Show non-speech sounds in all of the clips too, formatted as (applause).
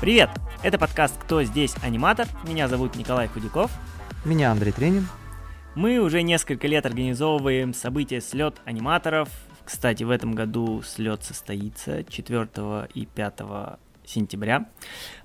Привет! Это подкаст «Кто здесь аниматор?». Меня зовут Николай Худяков. Меня Андрей Тренин. Мы уже несколько лет организовываем события слет аниматоров. Кстати, в этом году слет состоится 4 и 5 сентября.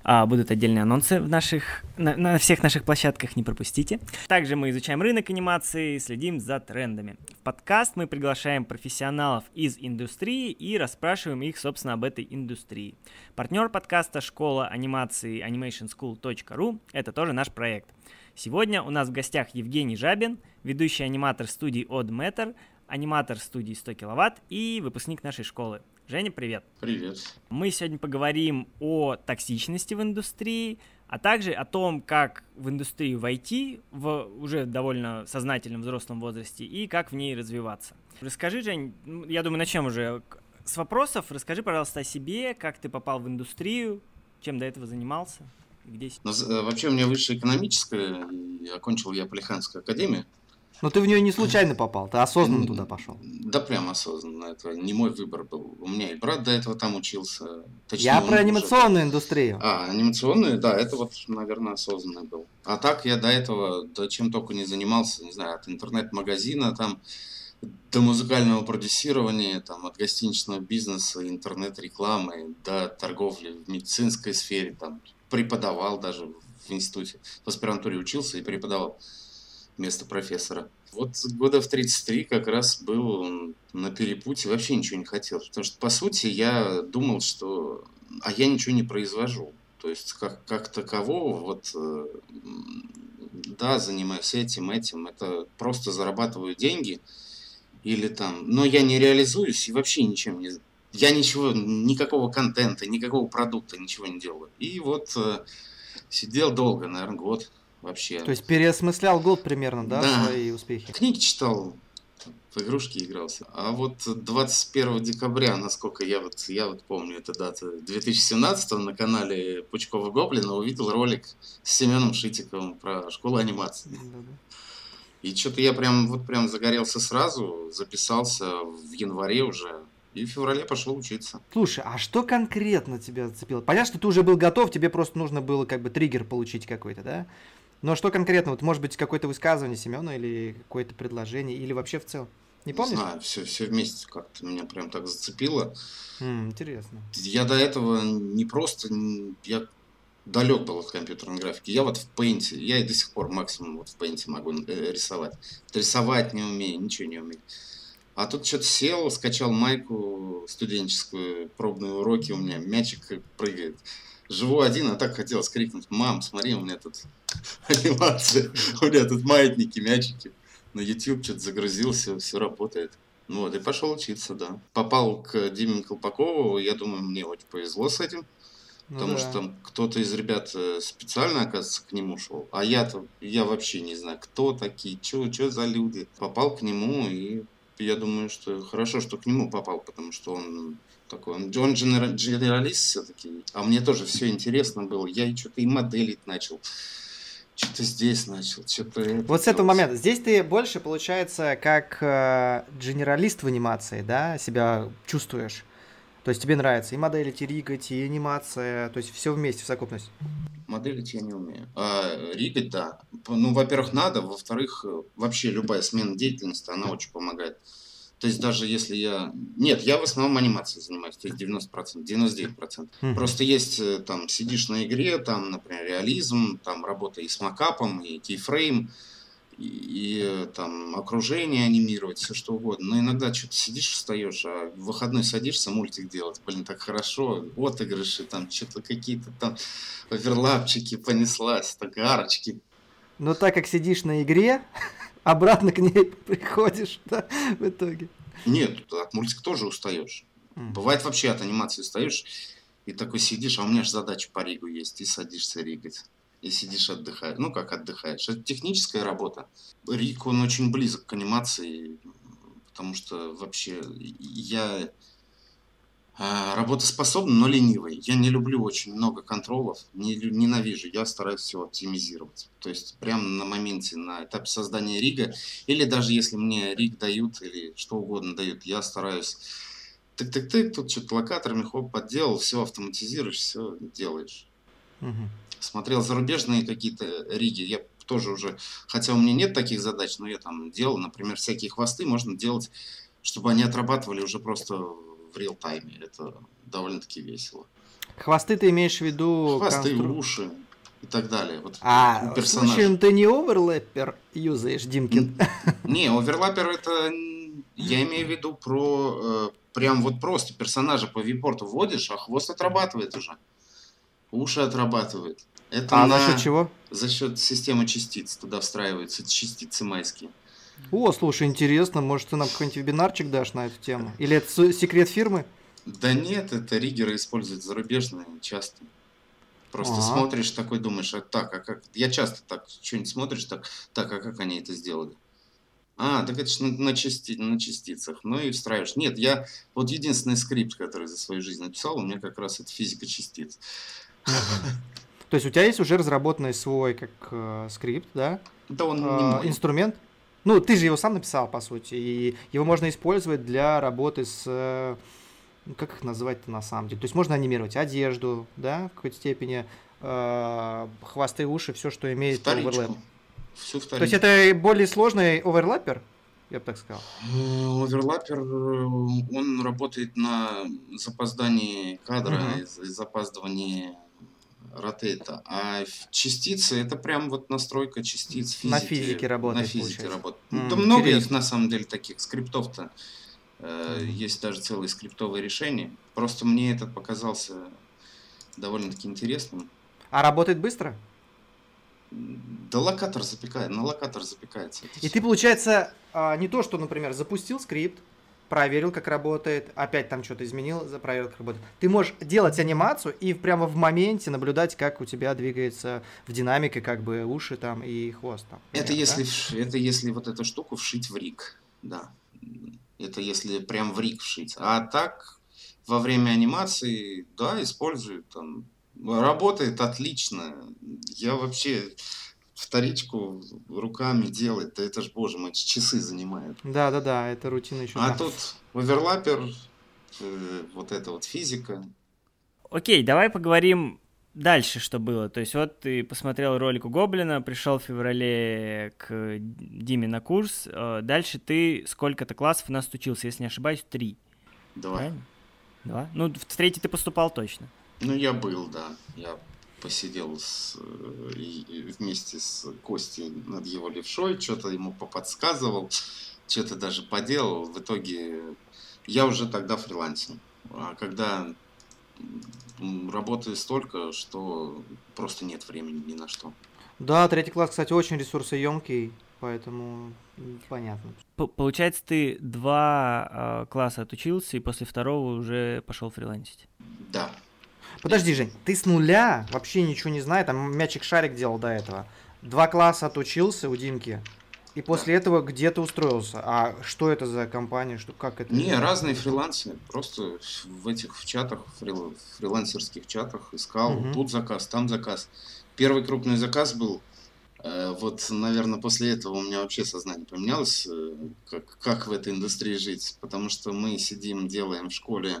А, будут отдельные анонсы в наших, на, на всех наших площадках, не пропустите. Также мы изучаем рынок анимации, следим за трендами. В подкаст мы приглашаем профессионалов из индустрии и расспрашиваем их, собственно, об этой индустрии. Партнер подкаста школа анимации animationschool.ru – это тоже наш проект. Сегодня у нас в гостях Евгений Жабин, ведущий аниматор студии Odd Matter, аниматор студии 100 киловатт и выпускник нашей школы. Женя, привет. Привет. Мы сегодня поговорим о токсичности в индустрии, а также о том, как в индустрию войти в уже довольно сознательном взрослом возрасте и как в ней развиваться. Расскажи, Жень, я думаю, начнем уже с вопросов. Расскажи, пожалуйста, о себе, как ты попал в индустрию, чем до этого занимался, где Ну, э, вообще у меня высшее экономическое, и окончил я Полиханскую академию. Но ты в нее не случайно попал, ты осознанно туда пошел. Да, прям осознанно. Это не мой выбор был. У меня и брат до этого там учился. Точнее, я про анимационную уже... индустрию. А, анимационную, да, это вот, наверное, осознанно был. А так я до этого, да чем только не занимался, не знаю, от интернет-магазина там до музыкального продюсирования, там, от гостиничного бизнеса, интернет-рекламы, до торговли в медицинской сфере, там, преподавал даже в институте, в аспирантуре учился и преподавал вместо профессора. Вот года в 33 как раз был на перепутье, вообще ничего не хотел. Потому что, по сути, я думал, что... А я ничего не произвожу. То есть, как, как такового, вот, э, да, занимаюсь этим, этим, это просто зарабатываю деньги, или там, но я не реализуюсь и вообще ничем не... Я ничего, никакого контента, никакого продукта, ничего не делаю. И вот э, сидел долго, наверное, год, вообще. То есть переосмыслял год примерно, да, да. свои успехи? Книги читал, в игрушки игрался. А вот 21 декабря, насколько я вот, я вот помню эту дату, 2017 на канале Пучкова Гоблина увидел ролик с Семеном Шитиковым про школу анимации. Да-да. И что-то я прям вот прям загорелся сразу, записался в январе уже, и в феврале пошел учиться. Слушай, а что конкретно тебя зацепило? Понятно, что ты уже был готов, тебе просто нужно было как бы триггер получить какой-то, да? Но что конкретно? Вот может быть какое-то высказывание Семена или какое-то предложение, или вообще в целом? Не помнишь? Не знаю, все, все вместе как-то меня прям так зацепило. Mm, интересно. Я до этого не просто, я далек был от компьютерной графики. Я вот в Paint, я и до сих пор максимум вот в Paint могу э, рисовать. Рисовать не умею, ничего не умею. А тут что-то сел, скачал майку студенческую, пробные уроки у меня, мячик прыгает. Живу один, а так хотел скрикнуть, мам, смотри, у меня тут анимация, (laughs) у меня тут маятники, мячики. На YouTube что-то загрузился, все работает. Ну вот, и пошел учиться, да. Попал к Диме Колпакову, я думаю, мне очень повезло с этим. Ну, потому да. что там кто-то из ребят э, специально, оказывается, к нему шел. А я-то, я вообще не знаю, кто такие, что за люди. Попал к нему и я думаю, что хорошо, что к нему попал, потому что он такой, он, он генералист все-таки, а мне тоже все интересно было, я и что-то и моделить начал, что-то здесь начал, что-то... Вот с этого момента, здесь ты больше, получается, как э, генералист в анимации, да, себя чувствуешь? То есть тебе нравится и моделить, и ригать, и анимация, то есть все вместе, в совокупности? Моделить я не умею. А ригать, да. Ну, во-первых, надо, во-вторых, вообще любая смена деятельности, она очень помогает. То есть даже если я... Нет, я в основном анимацией занимаюсь, то есть 90%, 99%. Mm-hmm. Просто есть, э, там, сидишь на игре, там, например, реализм, там, работа и с макапом, и кейфрейм, и, и там окружение анимировать, все что угодно. Но иногда что-то сидишь, встаешь, а в выходной садишься мультик делать. Блин, так хорошо. Отыгрыши, там что-то какие-то там оверлапчики понеслась, так арочки. Но так как сидишь на игре, (laughs) обратно к ней (laughs) приходишь, да, в итоге. Нет, от мультика тоже устаешь. Mm. Бывает вообще от анимации устаешь, и такой сидишь, а у меня же задача по ригу есть, и садишься ригать и сидишь отдыхаешь. Ну, как отдыхаешь. Это техническая работа. Рик, он очень близок к анимации, потому что вообще я работоспособный, но ленивый. Я не люблю очень много контролов, не, ненавижу, я стараюсь все оптимизировать. То есть прямо на моменте, на этапе создания рига, или даже если мне риг дают, или что угодно дают, я стараюсь тык-тык-тык, тут что-то локаторами хоп, подделал, все автоматизируешь, все делаешь. Мгм. Смотрел зарубежные какие-то риги, я тоже уже, хотя у меня нет таких задач, но я там делал, например, всякие хвосты можно делать, чтобы они отрабатывали уже просто в реал-тайме. Это довольно-таки весело. Хвосты ты имеешь в виду... Хвосты, констру- уши и так далее. Вот А, у персонажа. случаем ты не оверлэппер юзаешь, Димкин? Не, оверлаппер это я имею в виду про э, прям вот просто персонажа по випорту вводишь, а хвост отрабатывает уже. Уши отрабатывает. Это А на- за счет чего? За счет системы частиц туда встраиваются частицы майские. О, слушай, интересно, может, ты нам какой-нибудь вебинарчик дашь на эту тему? Или это секрет фирмы? Да нет, это риггеры используют зарубежные часто. Просто смотришь такой, думаешь, а так, а как? Я часто так что-нибудь смотришь, так, так, а как они это сделали? А, так это ж на, на, части- на частицах. Ну и встраиваешь. Нет, я вот единственный скрипт, который за свою жизнь написал, у меня как раз это физика частиц. То есть у тебя есть уже разработанный свой как э, скрипт, да? Да он Э, инструмент? Ну, ты же его сам написал, по сути, и его можно использовать для работы с... э, ну, как их называть-то на самом деле? То есть можно анимировать одежду, да, в какой-то степени, э, хвосты, уши, все, что имеет оверлэп. Вторичку. Всю То есть это более сложный оверлаппер, я бы так сказал. Э, Оверлаппер, э, он работает на запоздании кадра, и запаздывании ротейта. А частицы это прям вот настройка частиц физики. На физике работает, На физике получается. работает. М, да много их интересно. на самом деле таких скриптов-то. Мгм. Есть даже целые скриптовые решения. Просто мне этот показался довольно-таки интересным. А работает быстро? Да локатор запекает, на локатор запекается. И всё. ты, получается, а, не то, что, например, запустил скрипт, проверил, как работает, опять там что-то изменил, проверил, как работает. Ты можешь делать анимацию и прямо в моменте наблюдать, как у тебя двигается в динамике, как бы уши там и хвост там. Это Понятно, если, да? это если вот эту штуку вшить в рик, да. Это если прям в рик вшить. А так, во время анимации, да, использую там. Работает отлично. Я вообще вторичку руками делать, да это ж, боже мой, часы занимает. Да, да, да, это рутина еще. А тут оверлапер, э, вот эта вот физика. Окей, давай поговорим дальше, что было. То есть вот ты посмотрел ролик у Гоблина, пришел в феврале к Диме на курс. э, Дальше ты сколько-то классов у нас учился, если не ошибаюсь, три. Два. Правильно? Два? Ну, в третий ты поступал точно. Ну, я был, да. Я посидел с, э, вместе с Костей над его левшой, что-то ему поподсказывал, что-то даже поделал. В итоге я уже тогда фрилансил. А когда работаю столько, что просто нет времени ни на что. Да, третий класс, кстати, очень ресурсоемкий, поэтому понятно. П- Получается, ты два э, класса отучился и после второго уже пошел фрилансить. Да. Подожди, Жень, ты с нуля вообще ничего не знаешь, там мячик-шарик делал до этого. Два класса отучился у Димки, и после этого где ты устроился. А что это за компания, что как это? Не, разные фрилансы. Просто в этих в чатах, фрил- фрилансерских чатах искал Мгм. тут заказ, там заказ. Первый крупный заказ был. э, Вот, наверное, после этого у меня вообще сознание поменялось, э, как, как в этой индустрии жить. Потому что мы сидим, делаем в школе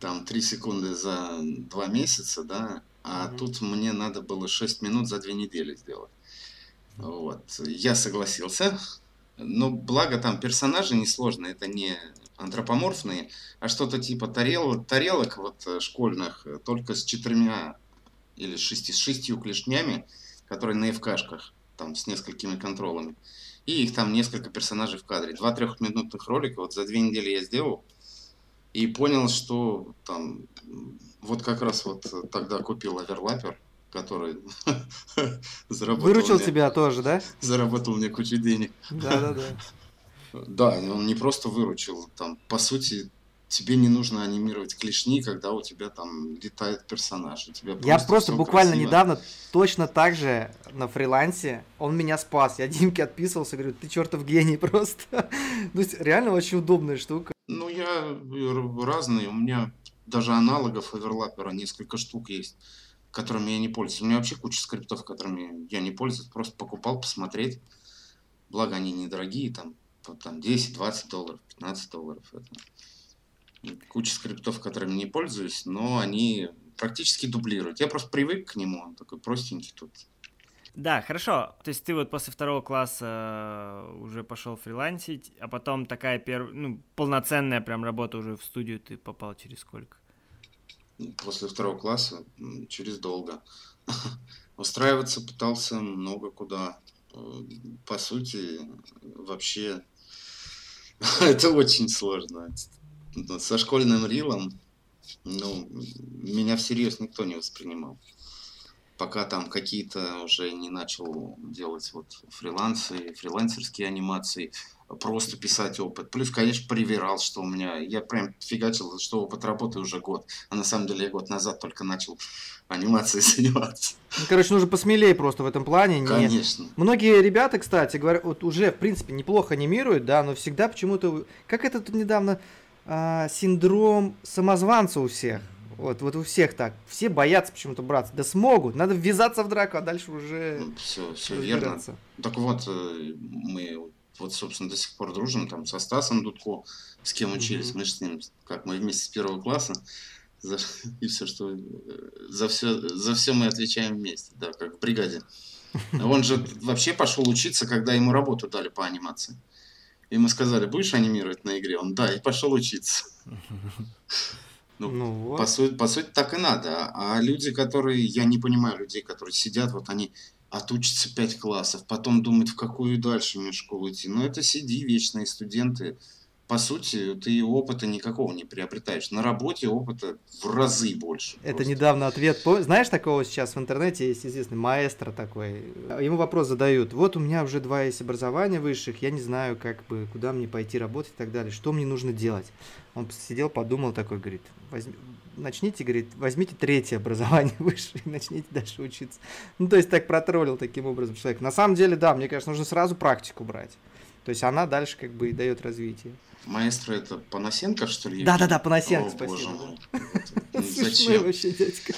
там 3 секунды за 2 месяца, да, а Мгм. тут мне надо было 6 минут за 2 недели сделать. Вот. Я согласился. Но благо там персонажи несложные, это не антропоморфные, а что-то типа тарел, тарелок вот э, школьных, э, только с четырьмя или шести, с шестью клешнями, которые на ФКшках, там с несколькими контролами. И их там несколько персонажей в кадре. Два трехминутных ролика вот за две недели я сделал. И понял, что там вот как раз вот тогда купил оверлапер, который (laughs) заработал Выручил мне- тебя тоже, да? заработал мне кучу денег. Да, да, да. Да, и он не просто выручил, там, по сути, тебе не нужно анимировать клешни, когда у тебя там летает персонаж. У тебя Я просто буквально красиво. недавно точно так же на фрилансе, он меня спас. Я Димке отписывался, говорю, ты чертов гений (laughs) просто. То есть реально очень удобная штука. Ну, я р- разный, у меня даже аналогов оверлапера несколько штук есть, которыми я не пользуюсь. У меня вообще куча скриптов, которыми я не пользуюсь, просто покупал посмотреть. Благо они недорогие, там, там 10, 20 долларов, 15 долларов. Это. куча скриптов, которыми не пользуюсь, но они практически дублируют. Я просто привык к нему, он такой простенький тут. Да, хорошо. То есть ты вот после второго класса э, уже пошел фрилансить, а потом такая первая, ну, полноценная прям работа уже в студию ты попал через сколько? После второго класса через долго. (laughs) Устраиваться пытался много куда. По сути, вообще (laughs) это очень сложно. Со школьным рилом, ну, меня всерьез никто не воспринимал пока там какие-то уже не начал делать вот фрилансы, фрилансерские анимации, просто писать опыт. Плюс, конечно, привирал, что у меня, я прям фигачил, что опыт работы уже год, а на самом деле я год назад только начал анимацией (laughs) заниматься. Ну, короче, нужно посмелее просто в этом плане. Конечно. Не... Многие ребята, кстати, говорят, вот уже, в принципе, неплохо анимируют, да, но всегда почему-то... Как это тут недавно... А, синдром самозванца у всех. Вот, вот у всех так. Все боятся почему-то браться. Да смогут. Надо ввязаться в драку, а дальше уже... Все, все верно. Так вот, э, мы вот, собственно, до сих пор дружим там со Стасом Дудко, с кем учились. Mm-hmm. Мы с ним, как мы вместе с первого класса. За, (laughs) и все, что... Э, за все, за все мы отвечаем вместе, да, как в бригаде. Он же вообще пошел учиться, когда ему работу дали по анимации. И мы сказали, будешь анимировать на игре? Он, да, и пошел учиться. (laughs) Ну, ну вот. по, сути, по сути, так и надо. А люди, которые, я не понимаю людей, которые сидят, вот они отучатся 5 классов, потом думают, в какую дальше мне школу идти. Ну, это сиди, вечные студенты, по сути, ты опыта никакого не приобретаешь. На работе опыта в разы больше. Это просто. недавно ответ. Знаешь, такого сейчас в интернете есть известный маэстро такой. Ему вопрос задают. Вот у меня уже два есть образования высших, я не знаю, как бы, куда мне пойти работать и так далее. Что мне нужно делать? Он сидел, подумал такой, говорит, возьми, начните, говорит, возьмите третье образование (laughs) высшее и начните дальше учиться. Ну, то есть так протроллил таким образом человек. На самом деле, да, мне кажется, нужно сразу практику брать. То есть она дальше как бы и дает развитие. Маэстро это Панасенко, что ли? Да-да-да, Панасенко, О, спасибо. Боже мой. (laughs) Ну, зачем? вообще дядька.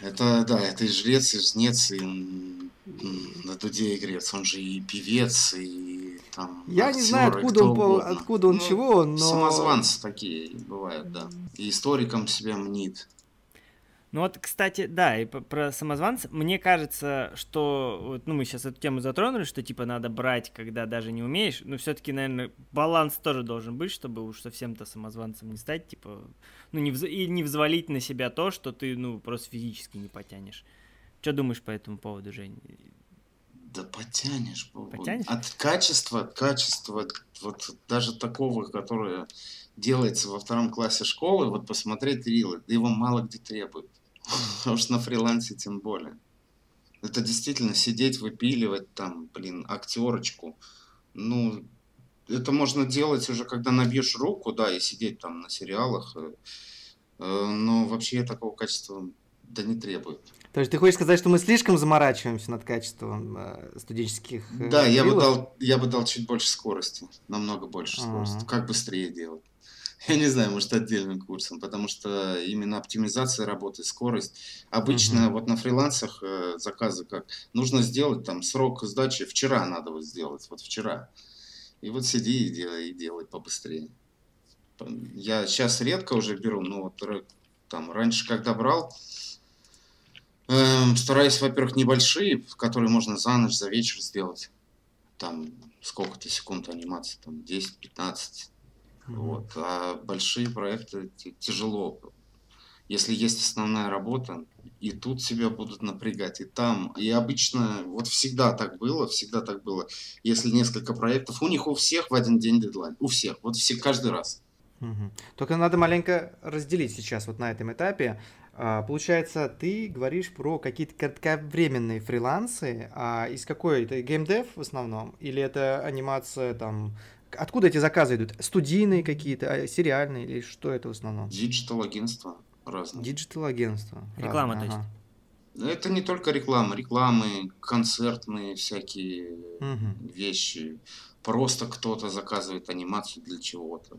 Это, да, это и жрец, и жнец, и на дуде игрец. Он же и певец, и там Я актер, не знаю, откуда он, откуда он ну, чего, но... Самозванцы такие бывают, да. И историком себя мнит. Ну вот, кстати, да, и про самозванца, мне кажется, что, вот, ну мы сейчас эту тему затронули, что типа надо брать, когда даже не умеешь, но все-таки, наверное, баланс тоже должен быть, чтобы уж совсем-то самозванцем не стать, типа, ну не вз... и не взвалить на себя то, что ты, ну, просто физически не потянешь. Что думаешь по этому поводу, Жень? Да потянешь. Потянешь? От качества, от качества, вот даже такого, которое делается во втором классе школы, вот посмотреть рилы, его мало где требуют. Потому что на фрилансе тем более. Это действительно сидеть, выпиливать там, блин, актерочку. Ну, это можно делать уже, когда набьешь руку, да, и сидеть там на сериалах. Э, э, но вообще такого качества да не требует. То есть ты хочешь сказать, что мы слишком заморачиваемся над качеством э, студенческих Да, я бы, дал, я бы дал чуть больше скорости, намного больше скорости. А-а-а. Как быстрее делать. (laughs) Я не знаю, может, отдельным курсом, потому что именно оптимизация работы, скорость. Обычно угу. вот на фрилансах э, заказы как нужно сделать там срок сдачи вчера надо вот сделать, вот вчера. И вот сиди и делай, и делай побыстрее. Я сейчас редко уже беру, но вот там раньше, когда брал, э, стараюсь, во-первых, небольшие, которые можно за ночь, за вечер сделать. Там сколько-то секунд анимации, там 10-15 вот. А большие проекты тяжело. Если есть основная работа, и тут себя будут напрягать, и там. И обычно, вот всегда так было, всегда так было. Если несколько проектов, у них у всех в один день дедлайн. У всех. Вот все, каждый раз. Угу. Только надо маленько разделить сейчас вот на этом этапе. А, получается, ты говоришь про какие-то кратковременные фрилансы, а из какой? Это геймдев в основном? Или это анимация там Откуда эти заказы идут? Студийные какие-то, а, сериальные или что это в основном? Digital агентства разные. Digital агентства. Реклама, то есть. Это не только реклама, рекламы, концертные всякие угу. вещи. Просто кто-то заказывает анимацию для чего-то.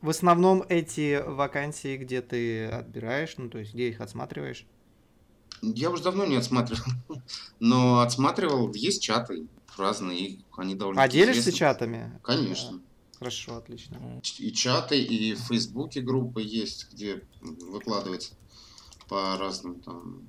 В основном эти вакансии, где ты отбираешь, ну то есть где их отсматриваешь? Я уже давно не отсматривал, (laughs) но отсматривал, есть чаты разные, они довольно А делишься чатами? Конечно. Хорошо, отлично. И чаты, и в Фейсбуке группы есть, где выкладывается по разным там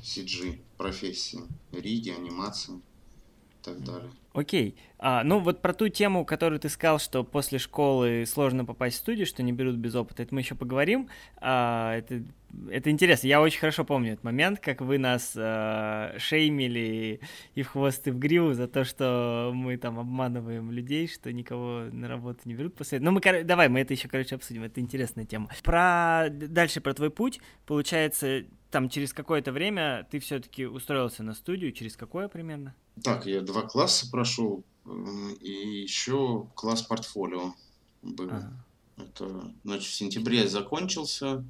CG профессии, риги, анимации и так далее. Окей. А, ну вот про ту тему, которую ты сказал, что после школы сложно попасть в студию, что не берут без опыта, это мы еще поговорим. А, это, это интересно. Я очень хорошо помню этот момент, как вы нас а, шеймили и в хвост, и в гриву за то, что мы там обманываем людей, что никого на работу не берут после этого. Ну, мы, давай, мы это еще, короче, обсудим. Это интересная тема. Про... Дальше про твой путь. Получается, там через какое-то время ты все-таки устроился на студию. Через какое примерно? Так, я два класса прошел, и еще класс портфолио был. Ага. Это, значит, в сентябре закончился,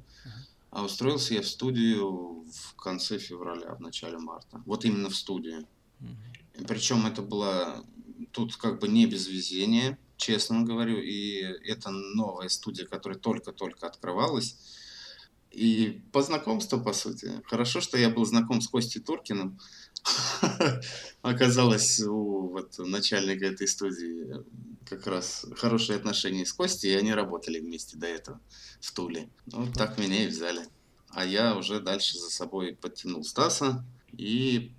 а устроился я в студию в конце февраля, в начале марта. Вот именно в студию. Угу. Причем это было тут как бы не без везения, честно говорю, и это новая студия, которая только-только открывалась. И по знакомству, по сути. Хорошо, что я был знаком с Костей Туркиным, (laughs) оказалось у вот, начальника этой студии как раз хорошие отношения с Костей, и они работали вместе до этого в Туле. Вот так меня и взяли. А я уже дальше за собой подтянул Стаса и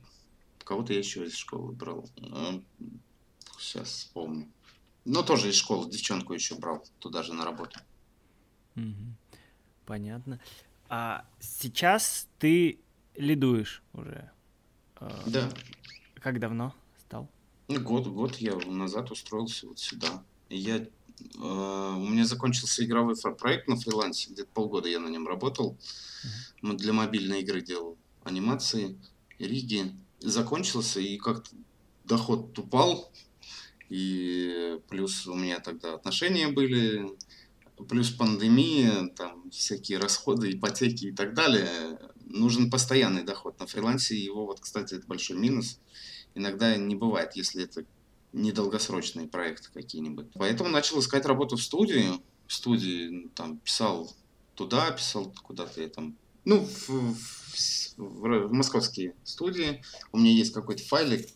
кого-то я еще из школы брал. Сейчас вспомню. Но тоже из школы девчонку еще брал туда же на работу. Понятно. А сейчас ты лидуешь уже да. Как давно стал? Ну, год, год я назад устроился вот сюда. Я, э, у меня закончился игровой проект на фрилансе, где-то полгода я на нем работал. Uh-huh. Для мобильной игры делал анимации, риги. Закончился, и как-то доход упал. И плюс у меня тогда отношения были, плюс пандемия, там всякие расходы, ипотеки и так далее нужен постоянный доход. На фрилансе его, вот, кстати, это большой минус. Иногда не бывает, если это недолгосрочные проекты какие-нибудь. Поэтому начал искать работу в студии. В студии ну, там писал туда, писал куда-то я там. Ну, в, в, в, в московские студии. У меня есть какой-то файлик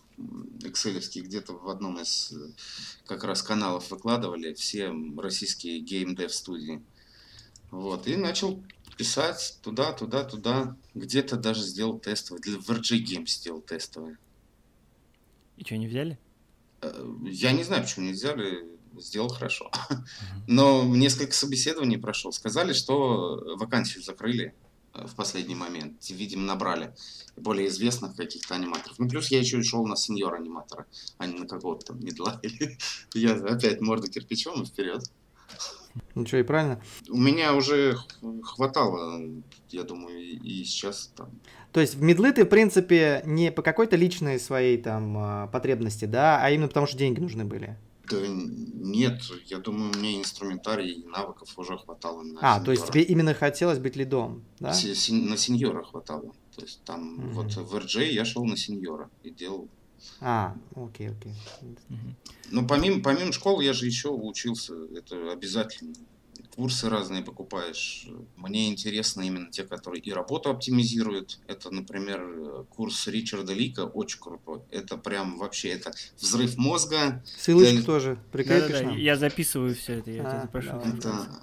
экселевский, где-то в одном из как раз каналов выкладывали все российские геймдев студии. Вот, и начал писать туда, туда, туда. Где-то даже сделал тестовый. Для в RG Games сделал тестовый. И что, не взяли? Э, я не знаю, почему не взяли. Сделал хорошо. (laughs) Но несколько собеседований прошел. Сказали, что вакансию закрыли э, в последний момент. Видимо, набрали более известных каких-то аниматоров. Ну, плюс я еще и шел на сеньор аниматора, а не на какого-то там медла. (laughs) Я опять морда кирпичом и вперед. Ничего, и правильно. У меня уже хватало, я думаю, и сейчас там. То есть в медлы ты, в принципе, не по какой-то личной своей там а, потребности, да, а именно потому, что деньги нужны были? Да нет, я думаю, мне инструментарий и навыков уже хватало. На а, сеньора. то есть тебе именно хотелось быть лидом, да? на сеньора хватало. То есть там mm-hmm. вот в RJ я шел на сеньора и делал а, окей, окей. Ну, помимо, помимо школы я же еще учился, это обязательно. Курсы разные покупаешь. Мне интересно именно те, которые и работу оптимизируют. Это, например, курс Ричарда Лика, очень крутой. Это прям вообще, это взрыв мозга. Ссылочку для... тоже прикрепишь да, да, да. Я записываю все это, я а, тебя запрошу. Это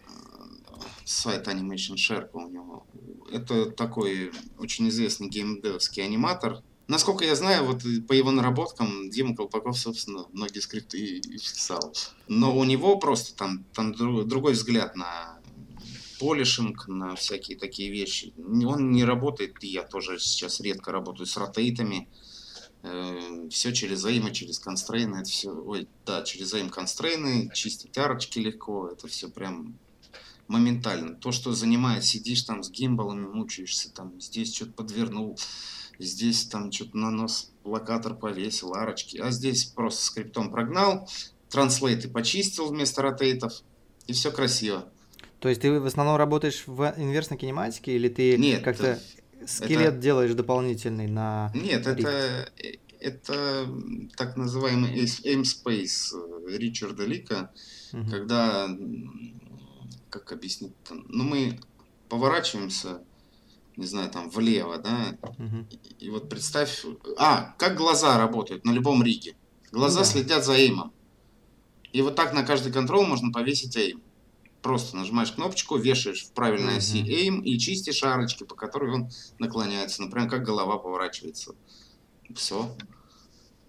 сайт Animation Sherpa у него. Это такой очень известный геймдевский аниматор, Насколько я знаю, вот по его наработкам Дима Колпаков, собственно, многие скрипты и писал. Но у него просто там, там другой взгляд на полишинг, на всякие такие вещи. Он не работает, и я тоже сейчас редко работаю с ротейтами. Э, все через эймы, через констрейны, это все, ой, да, через эйм констрейны, чистить арочки легко, это все прям моментально. То, что занимает, сидишь там с гимбалами, мучаешься, там здесь что-то подвернул, здесь там что-то на нос локатор повесил, арочки, а здесь просто скриптом прогнал, транслейты почистил вместо ротейтов, и все красиво. То есть ты в основном работаешь в инверсной кинематике, или ты Нет, как-то скелет это... делаешь дополнительный на... Нет, это, это так называемый aim space э, Ричарда Лика, угу. когда, как объяснить, ну мы поворачиваемся не знаю, там влево, да. Угу. И, и вот представь, а, как глаза работают на любом риге. Глаза да. следят за эймом. И вот так на каждый контрол можно повесить aim. Просто нажимаешь кнопочку, вешаешь в правильной оси aim и чистишь арочки, по которой он наклоняется. Например, как голова поворачивается. Все.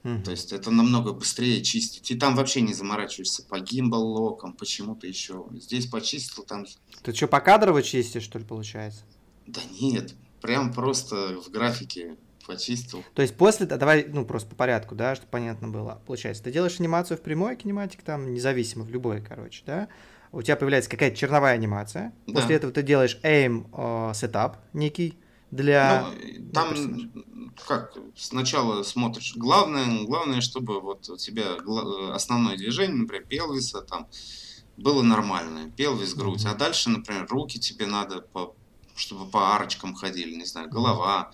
Мгм. То есть это намного быстрее чистить. И там вообще не заморачиваешься по гимбал локам, почему-то еще. Здесь почистил, там... Ты что, покадрово чистишь, что ли, получается? Да нет, прям просто в графике почистил. То есть после, да, давай, ну, просто по порядку, да, чтобы понятно было. Получается, ты делаешь анимацию в прямой кинематик, там, независимо, в любой, короче, да? У тебя появляется какая-то черновая анимация. Да. После этого ты делаешь aim э, setup некий для... Ну, там как сначала смотришь. Главное, главное, чтобы вот у тебя гла- основное движение, например, пелвиса там было нормальное, пелвис, грудь. А дальше, например, руки тебе надо, по, чтобы по арочкам ходили, не знаю, голова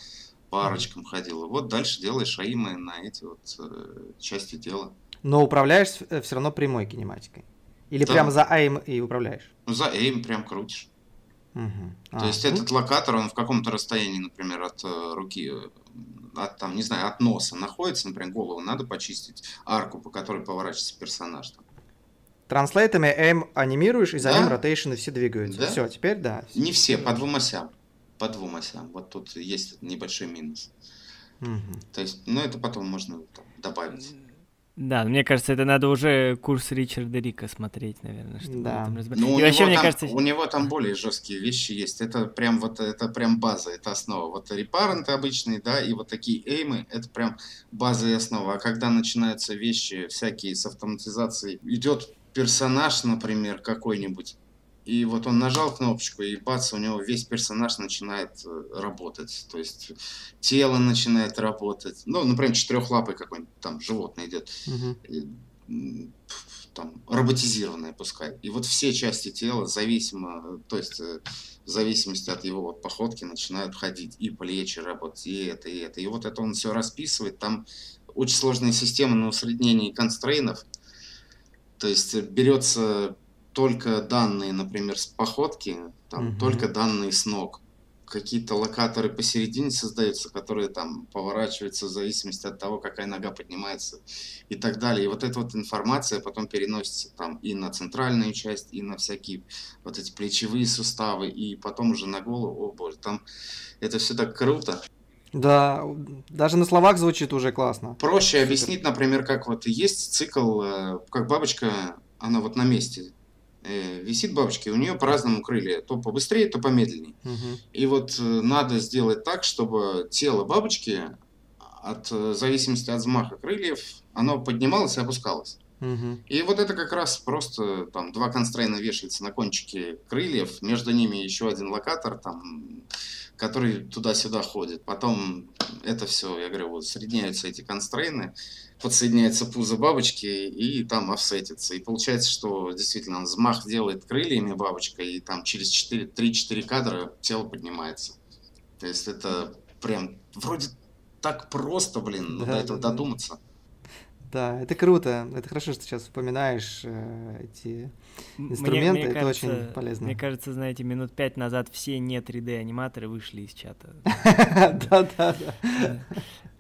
по арочкам ходила. Вот дальше делаешь аимы на эти вот э, части тела. Но управляешь все равно прямой кинематикой. Или Да. прямо за aim и управляешь? Ну, за aim прям крутишь. То А, есть ну, этот локатор, он в каком-то расстоянии, например, от э, руки, э, от, там, не знаю, от носа находится, например, голову надо почистить, арку, по которой поворачивается персонаж. Там. Транслейтами aim анимируешь, и за Да. aim rotation все двигаются. Да. Все, теперь да. Не все, по двум осям. По двум осям. Вот тут есть небольшой минус. Мгм. То есть, ну, это потом можно там, добавить. Да, мне кажется, это надо уже курс Ричарда Рика смотреть, наверное, чтобы Да. в этом разбираться. Ну, у, И вообще, него мне там, кажется, у него там более жесткие вещи есть. Это прям вот это прям база, это основа. Вот репаренты обычные, да, и вот такие эймы, это прям база и основа. А когда начинаются вещи всякие с автоматизацией, идет персонаж, например, какой-нибудь, и вот он нажал кнопочку, и бац, у него весь персонаж начинает э, работать. То есть тело начинает работать. Ну, например, четырехлапый какой-нибудь там животное идет м, там, роботизированное пускай. И вот все части тела, зависимо, то есть э, в зависимости от его вот походки, начинают ходить. И плечи работать, и это, и это. И вот это он все расписывает. Там очень сложная система на усреднении констрейнов. То есть берется только данные, например, с походки, там, Мгм. только данные с ног. Какие-то локаторы посередине создаются, которые там поворачиваются в зависимости от того, какая нога поднимается и так далее. И вот эта вот информация потом переносится там и на центральную часть, и на всякие вот эти плечевые суставы, и потом уже на голову. О боже, там это все так круто. Да, даже на словах звучит уже классно. Проще объяснить, например, как вот есть цикл, э, как бабочка, она вот на месте э, висит бабочка, и у нее по-разному крылья, то побыстрее, то помедленнее. Мгм. И вот э, надо сделать так, чтобы тело бабочки от зависимости от взмаха крыльев, оно поднималось и опускалось. Мгм. И вот это как раз просто там два констрейна вешается на кончике крыльев, между ними еще один локатор, там, который туда-сюда ходит. Потом это все, я говорю, вот соединяются эти констрейны, подсоединяется пузо бабочки и там офсетится. И получается, что действительно взмах делает крыльями бабочка, и там через 4, 3-4 кадра тело поднимается. То есть это прям вроде так просто, блин, Да, до этого да. додуматься. Да, это круто. Это хорошо, что сейчас вспоминаешь э, эти Мне- инструменты, мне это кажется- очень полезно. Мне кажется, знаете, минут пять назад все не 3D-аниматоры вышли из чата. (laughs) Да, да, да.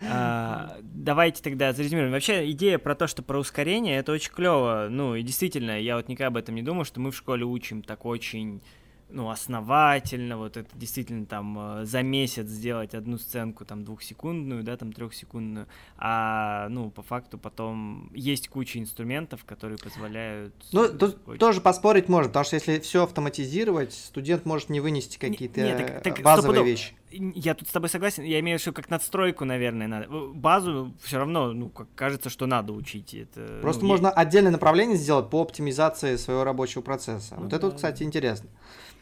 А, Давайте тогда зарезюмируем. Вообще, идея про то, что про ускорение, это очень клево. Ну, и действительно, я вот никогда об этом не думал, что мы в школе учим так очень ну, основательно, вот это действительно там э, за месяц сделать одну сценку там двухсекундную, да, там трехсекундную, а, ну, по факту потом есть куча инструментов, которые позволяют... Ну, тут очень- тоже поспорить можно, потому что если все автоматизировать, студент может не вынести Не- какие-то не, так- так базовые стопудово. вещи. Я тут с тобой согласен, я имею в виду, как надстройку, наверное, надо. Э, Базу все равно, ну, как кажется, что надо учить. Это, Просто ну, можно отдельное направление сделать по оптимизации своего рабочего процесса. Ну вот это вот, да. кстати, интересно.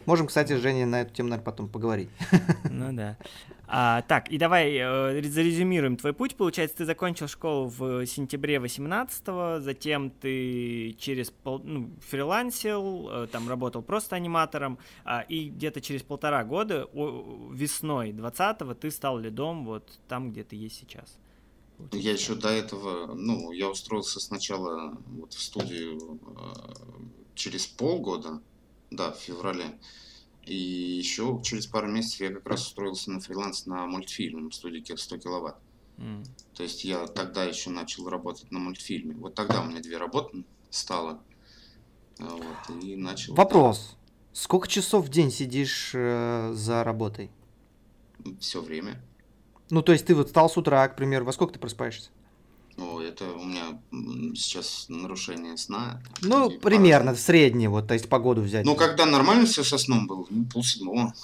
Можем, кстати, с Женей на эту тему, наверное, потом поговорить. (laughs) Ну да. А, так, и давай э, зарезюмируем твой путь. Получается, ты закончил школу в сентябре 18-го, затем ты через пол, ну, фрилансил, э, там работал просто аниматором, а, и где-то через полтора года, о- весной 20-го, ты стал лидом вот там, где ты есть сейчас. Я еще до этого, ну, я устроился сначала вот в студию э, через полгода, да, в феврале. И еще через пару месяцев я как раз устроился на фриланс на мультфильм в студии 100 киловатт. М. То есть я тогда еще начал работать на мультфильме. Вот тогда у меня две работы стало. Вот, и начал. Вопрос. Сколько часов в день сидишь э, за работой? Все время. Ну, то есть ты вот встал с утра, к примеру, во сколько ты просыпаешься? О, это у меня сейчас нарушение сна. Ну, И примерно, по- средний, вот, то есть погоду взять. Ну, когда нормально все со сном было, ну, полседьмого.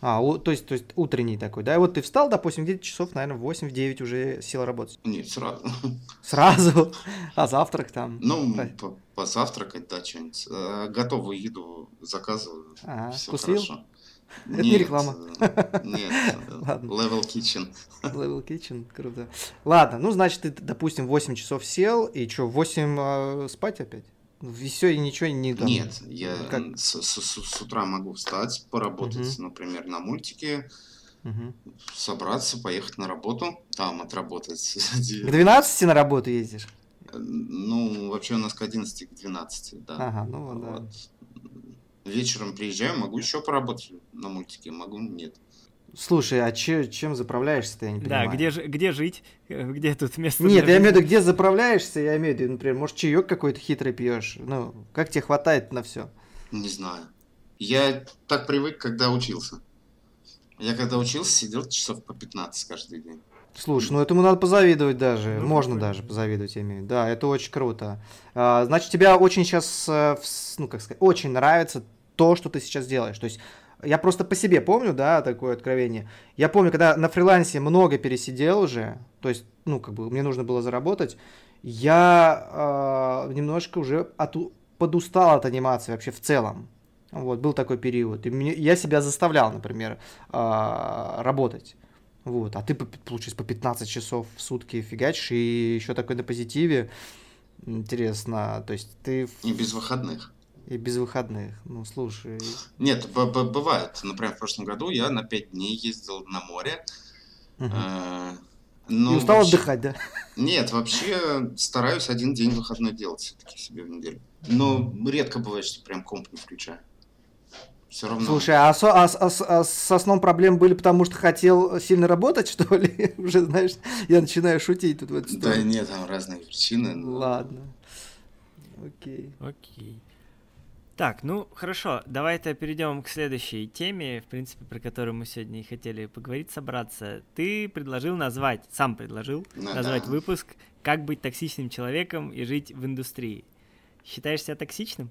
А, у- то есть, то есть утренний такой, да? И вот ты встал, допустим, где-то часов, наверное, в 8-9 уже сел работать. Нет, сразу. (laughs) Сразу. А завтрак там? Ну, по- позавтракать, да, что-нибудь. Э, Готовую еду заказываю. Ага, Все хорошо. Это не реклама. э, Нет, э. (laughs) Level Kitchen. Level Kitchen, круто. Ладно, ну, значит, ты, допустим, 8 часов сел, и что, 8 спать опять? И все, и ничего не... там- Нет, я Как? с, с- с- утра могу встать, поработать, например, на мультике, Мгм. собраться, поехать на работу, там отработать. К 12 на работу ездишь? Ну, вообще у нас к 11, к 12, да. Ага, ну вот, да. Вечером приезжаю, могу еще поработать на мультике, могу, нет. Слушай, а че- чем заправляешься-то, я не Да, понимаю. где, же, где жить? Э, Где тут место Нет, для я имею в виду, где заправляешься, я имею в виду, например, может, чаек какой-то хитрый пьешь. Ну, как тебе хватает на все? Не знаю. Я так привык, когда учился. Я когда учился, сидел часов по 15 каждый день. Слушай, ну этому надо позавидовать даже. Ну, Можно прикольно. даже позавидовать, я имею в виду. Да, это очень круто. А, значит, тебе очень сейчас, ну, как сказать, очень нравится то, что ты сейчас делаешь. То есть, я просто по себе помню, да, такое откровение. Я помню, когда на фрилансе много пересидел уже, то есть, ну, как бы, мне нужно было заработать, я а, немножко уже оту- подустал от анимации вообще в целом. Вот, был такой период. И мне, я себя заставлял, например, а, работать. Вот, а ты, по- получается, по 15 часов в сутки фигачишь, и еще такой на позитиве. Интересно, то есть ты И без выходных. И без выходных. Ну, слушай, Нет, б- б- бывает. Например, в прошлом году я на 5 дней ездил на море. мгм. Э, не ну, устал вообще- отдыхать, да? Нет, вообще стараюсь один день выходной делать все-таки себе в неделю. Но редко бывает, что прям комп не включаю. Все равно. Слушай, а, со- а с- а а со сном проблемы были, потому что хотел сильно работать, (laughs) что ли? Уже, знаешь, я начинаю шутить тут в эту Да нет, там разные причины. но- Ладно. Окей. Окей. Так, ну хорошо, давай-то перейдем к следующей теме, в принципе, про которую мы сегодня и хотели поговорить, собраться. Ты предложил назвать, сам предложил Ну назвать да. выпуск «Как быть токсичным человеком и жить в индустрии». Считаешь себя токсичным?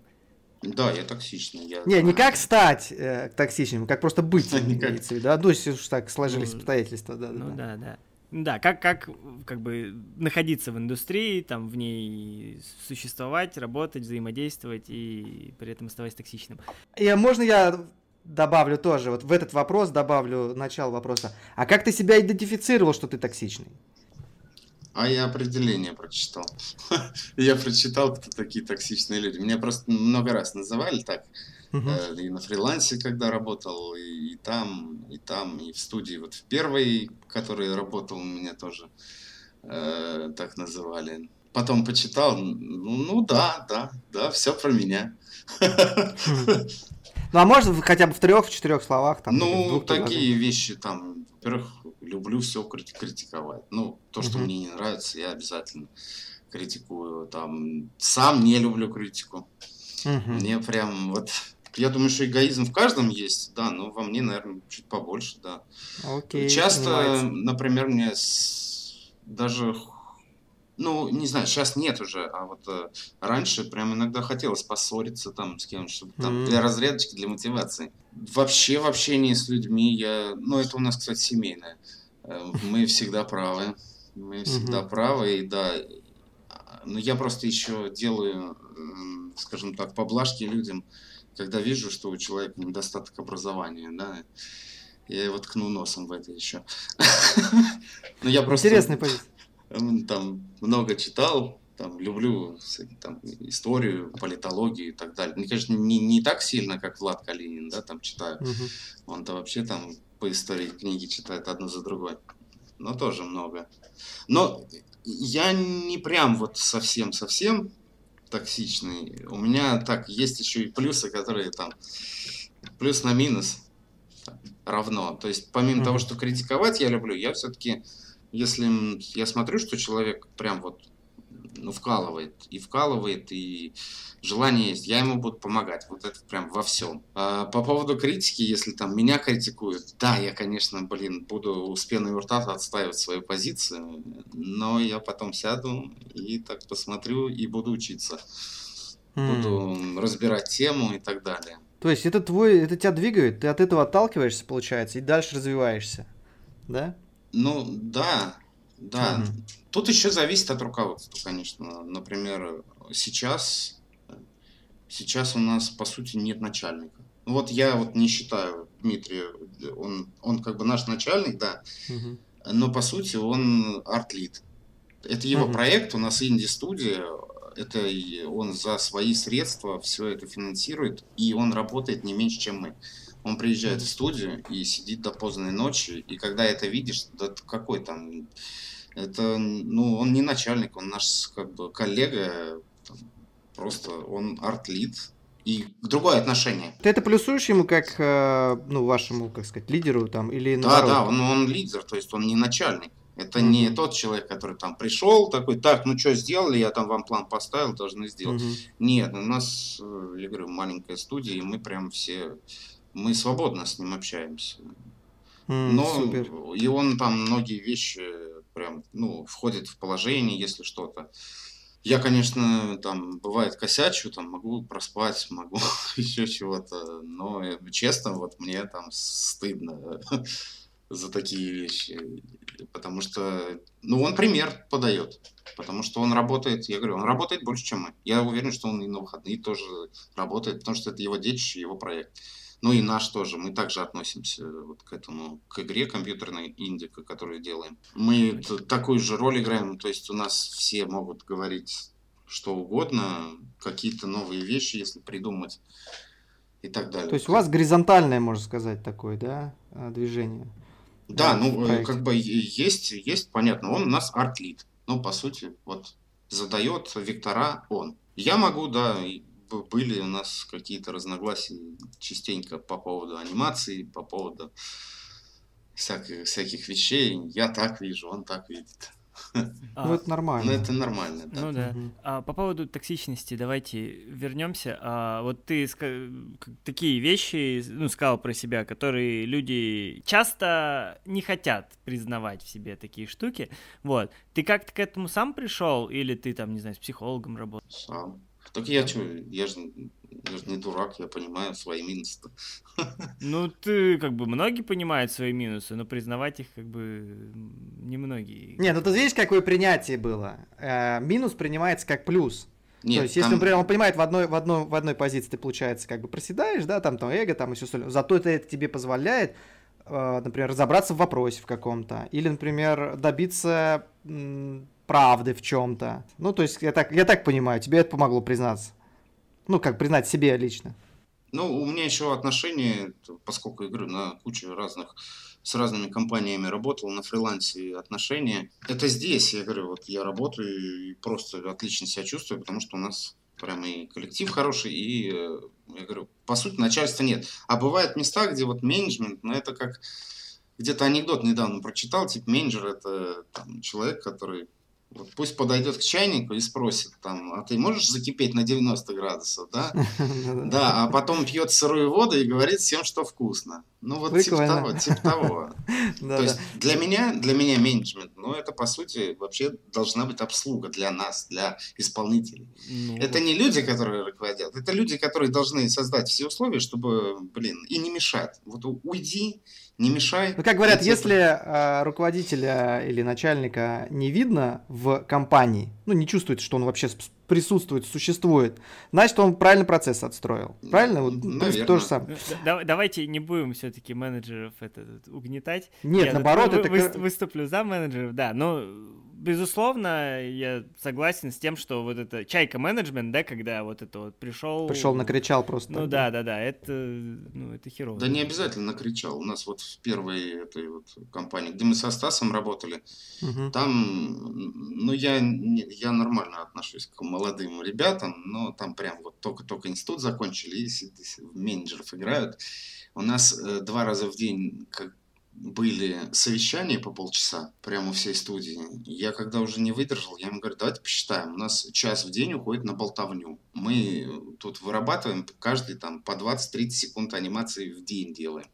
Да, я токсичный. Я Не, не как стать э, токсичным, как просто быть, (laughs) Никак. имеется в виду. А, ну, если уж так сложились Ну, обстоятельства, да, да, Ну да. да, да. Да, как, как, как бы находиться в индустрии, там в ней существовать, работать, взаимодействовать и при этом оставаться токсичным. И можно я добавлю тоже, вот в этот вопрос добавлю начало вопроса. А как ты себя идентифицировал, что ты токсичный? А я определение прочитал. (laughs) Я прочитал, кто такие токсичные люди. Меня просто много раз называли так. Э, И на фрилансе, когда работал, и, и там, и там, и в студии. Вот в первой, в которой работал, меня тоже э, так называли. Потом почитал, ну, ну да, да, да, все про меня. Ну, а можно в- хотя бы в трех, в четырех словах? Там, Ну, такие вещи там, во-первых, люблю все критиковать. Ну, то, что мне не нравится, я обязательно критикую. Там, сам не люблю критику. Мгм. Мне прям вот... Я думаю, что эгоизм в каждом есть, да, но во мне, наверное, чуть побольше, да. Окей, Часто, понимается. например, мне с- даже, ну, не знаю, сейчас нет уже, а вот э, раньше прям иногда хотелось поссориться там с кем-то, чтобы там М. для разрядочки, для мотивации. Вообще в общении с людьми я, ну, это у нас, кстати, семейное. Э, Мы всегда правы, мы всегда Мгм. правы, и да, но я просто еще делаю, скажем так, поблажки людям, когда вижу, что у человека недостаток образования, да, я его ткну носом в это еще. (laughs) Ну, я просто Интересная позиция. там много читал, там люблю там историю, политологию и так далее. Мне, конечно, не, не так сильно, как Влад Калинин, да, там читаю. Мгм. Он-то вообще там по истории книги читает одну за другой. Но тоже много. Но я не прям вот совсем-совсем токсичный. У меня так есть еще и плюсы, которые там плюс на минус равно. То есть помимо Мгм. того, что критиковать я люблю, я все-таки, если я смотрю, что человек прям вот ну, вкалывает. И вкалывает, и желание есть. Я ему буду помогать. Вот это прям во всем. А по поводу критики, если там меня критикуют, да, я, конечно, блин, буду с пеной у рта отстаивать свою позицию, но я потом сяду и так посмотрю и буду учиться. Буду разбирать тему и так далее. То есть это твой, это тебя двигает, ты от этого отталкиваешься, получается, и дальше развиваешься, да? Ну, да, да. Mm. Тут еще зависит от руководства, конечно. Например, сейчас, сейчас у нас, по сути, нет начальника. Ну, вот я вот не считаю Дмитрия, он, он как бы наш начальник, да, mm-hmm. но по сути он арт-лид. Это его mm-hmm. проект, у нас инди-студия, это он за свои средства все это финансирует, и он работает не меньше, чем мы. Он приезжает в студию и сидит до поздней ночи, и когда это видишь, да какой там, это, ну, он не начальник, он наш как бы коллега, там, просто он арт-лид, и другое отношение. Ты это плюсуешь ему как, э, ну, вашему, как сказать, лидеру там или Да, да, он, он лидер, то есть он не начальник. Это mm-hmm. не тот человек, который там пришел, такой, так, ну что сделали, я там вам план поставил, должны сделать. Mm-hmm. Нет, у нас, э, я говорю, маленькая студия, и мы прям все, мы свободно с ним общаемся. Mm, Но супер. и он там многие вещи прям, ну, входит в положение, если что-то. Я, конечно, там бывает косячу, там могу проспать, могу (laughs) еще чего-то, но честно, вот мне там стыдно (laughs) за такие вещи. Потому что, ну, он пример подает. Потому что он работает, я говорю, он работает больше, чем мы. Я уверен, что он и на выходные тоже работает, потому что это его детище, его проект. Ну и наш тоже. Мы также относимся вот к этому, к игре компьютерной индика, которую делаем. Мы такую же роль играем, то есть у нас все могут говорить что угодно, какие-то новые вещи, если придумать и так далее. То есть у вас горизонтальное, можно сказать, такое, да, движение? Да, ну, э, как бы есть, есть, понятно, он у нас арт-лид. Ну, по сути, вот задает вектора он. Я могу, да, были у нас какие-то разногласия частенько по поводу анимации, по поводу всяких, всяких вещей. Я так вижу, он так видит. (laughs) Ну, это нормально. Ну, это нормально, да. Ну, да. А, по поводу токсичности давайте вернемся. А, вот ты такие вещи ну, сказал про себя, которые люди часто не хотят признавать в себе такие штуки. Вот. Ты как-то к этому сам пришел, или ты там, не знаю, с психологом работал? Сам. Так я что, я же я же не дурак, я понимаю свои минусы. (laughs) Ну, ты, как бы, многие понимают свои минусы, но признавать их, как бы, немногие. Не, ну ты видишь, какое принятие было. Э, минус принимается как плюс. Нет, То есть, там... если, например, он понимает, в одной, в, одной, в одной позиции ты, получается, как бы проседаешь, да, там, там, эго, там, и все остальное, зато это, это тебе позволяет, э, например, разобраться в вопросе в каком-то, или, например, добиться правды в чем-то. Ну, то есть, я так, я так понимаю, тебе это помогло признаться. Ну, как признать себе лично. Ну, у меня еще отношения, поскольку я говорю, на кучу разных, с разными компаниями работал, на фрилансе отношения. Это здесь, я говорю, вот я работаю и просто отлично себя чувствую, потому что у нас прям и коллектив хороший, и, э, я говорю, по сути, начальства нет. А бывают места, где вот менеджмент, но это как где-то анекдот недавно прочитал, типа менеджер это там, человек, который пусть подойдет к чайнику и спросит там, а ты можешь закипеть на 90 градусов, да? (laughs) Да, а потом пьет сырую воду и говорит всем, что вкусно. Ну вот типа того, типа того. (laughs) То есть для меня, для меня менеджмент, ну это по сути вообще должна быть обслуга для нас, для исполнителей. Ну это не люди, которые руководят, это люди, которые должны создать все условия, чтобы, блин, и не мешать. Вот уйди, не мешай. Ну, как говорят, если э, руководителя или начальника не видно в компании, ну, не чувствует, что он вообще присутствует, существует, значит, он правильный процесс отстроил. Правильно? Вот, Наверное. то же самое. Да, давайте не будем все-таки менеджеров это, угнетать. Нет, Я наоборот, вы, это... Выступлю за менеджеров, да, но безусловно, я согласен с тем, что вот это чайка менеджмент, да, когда вот это вот пришел. Пришел, накричал просто. Ну да, да, да, это, ну, это херово. Да не обязательно накричал. У нас вот в первой этой вот компании, где мы со Стасом работали, угу. там, ну я, я нормально отношусь к молодым ребятам, но там прям вот только-только институт закончили и менеджеров играют. У нас э, два раза в день как были совещания по полчаса прямо у всей студии. Я когда уже не выдержал, я ему говорю, давайте посчитаем. У нас час в день уходит на болтовню. Мы тут вырабатываем каждый там по 20-30 секунд анимации в день делаем.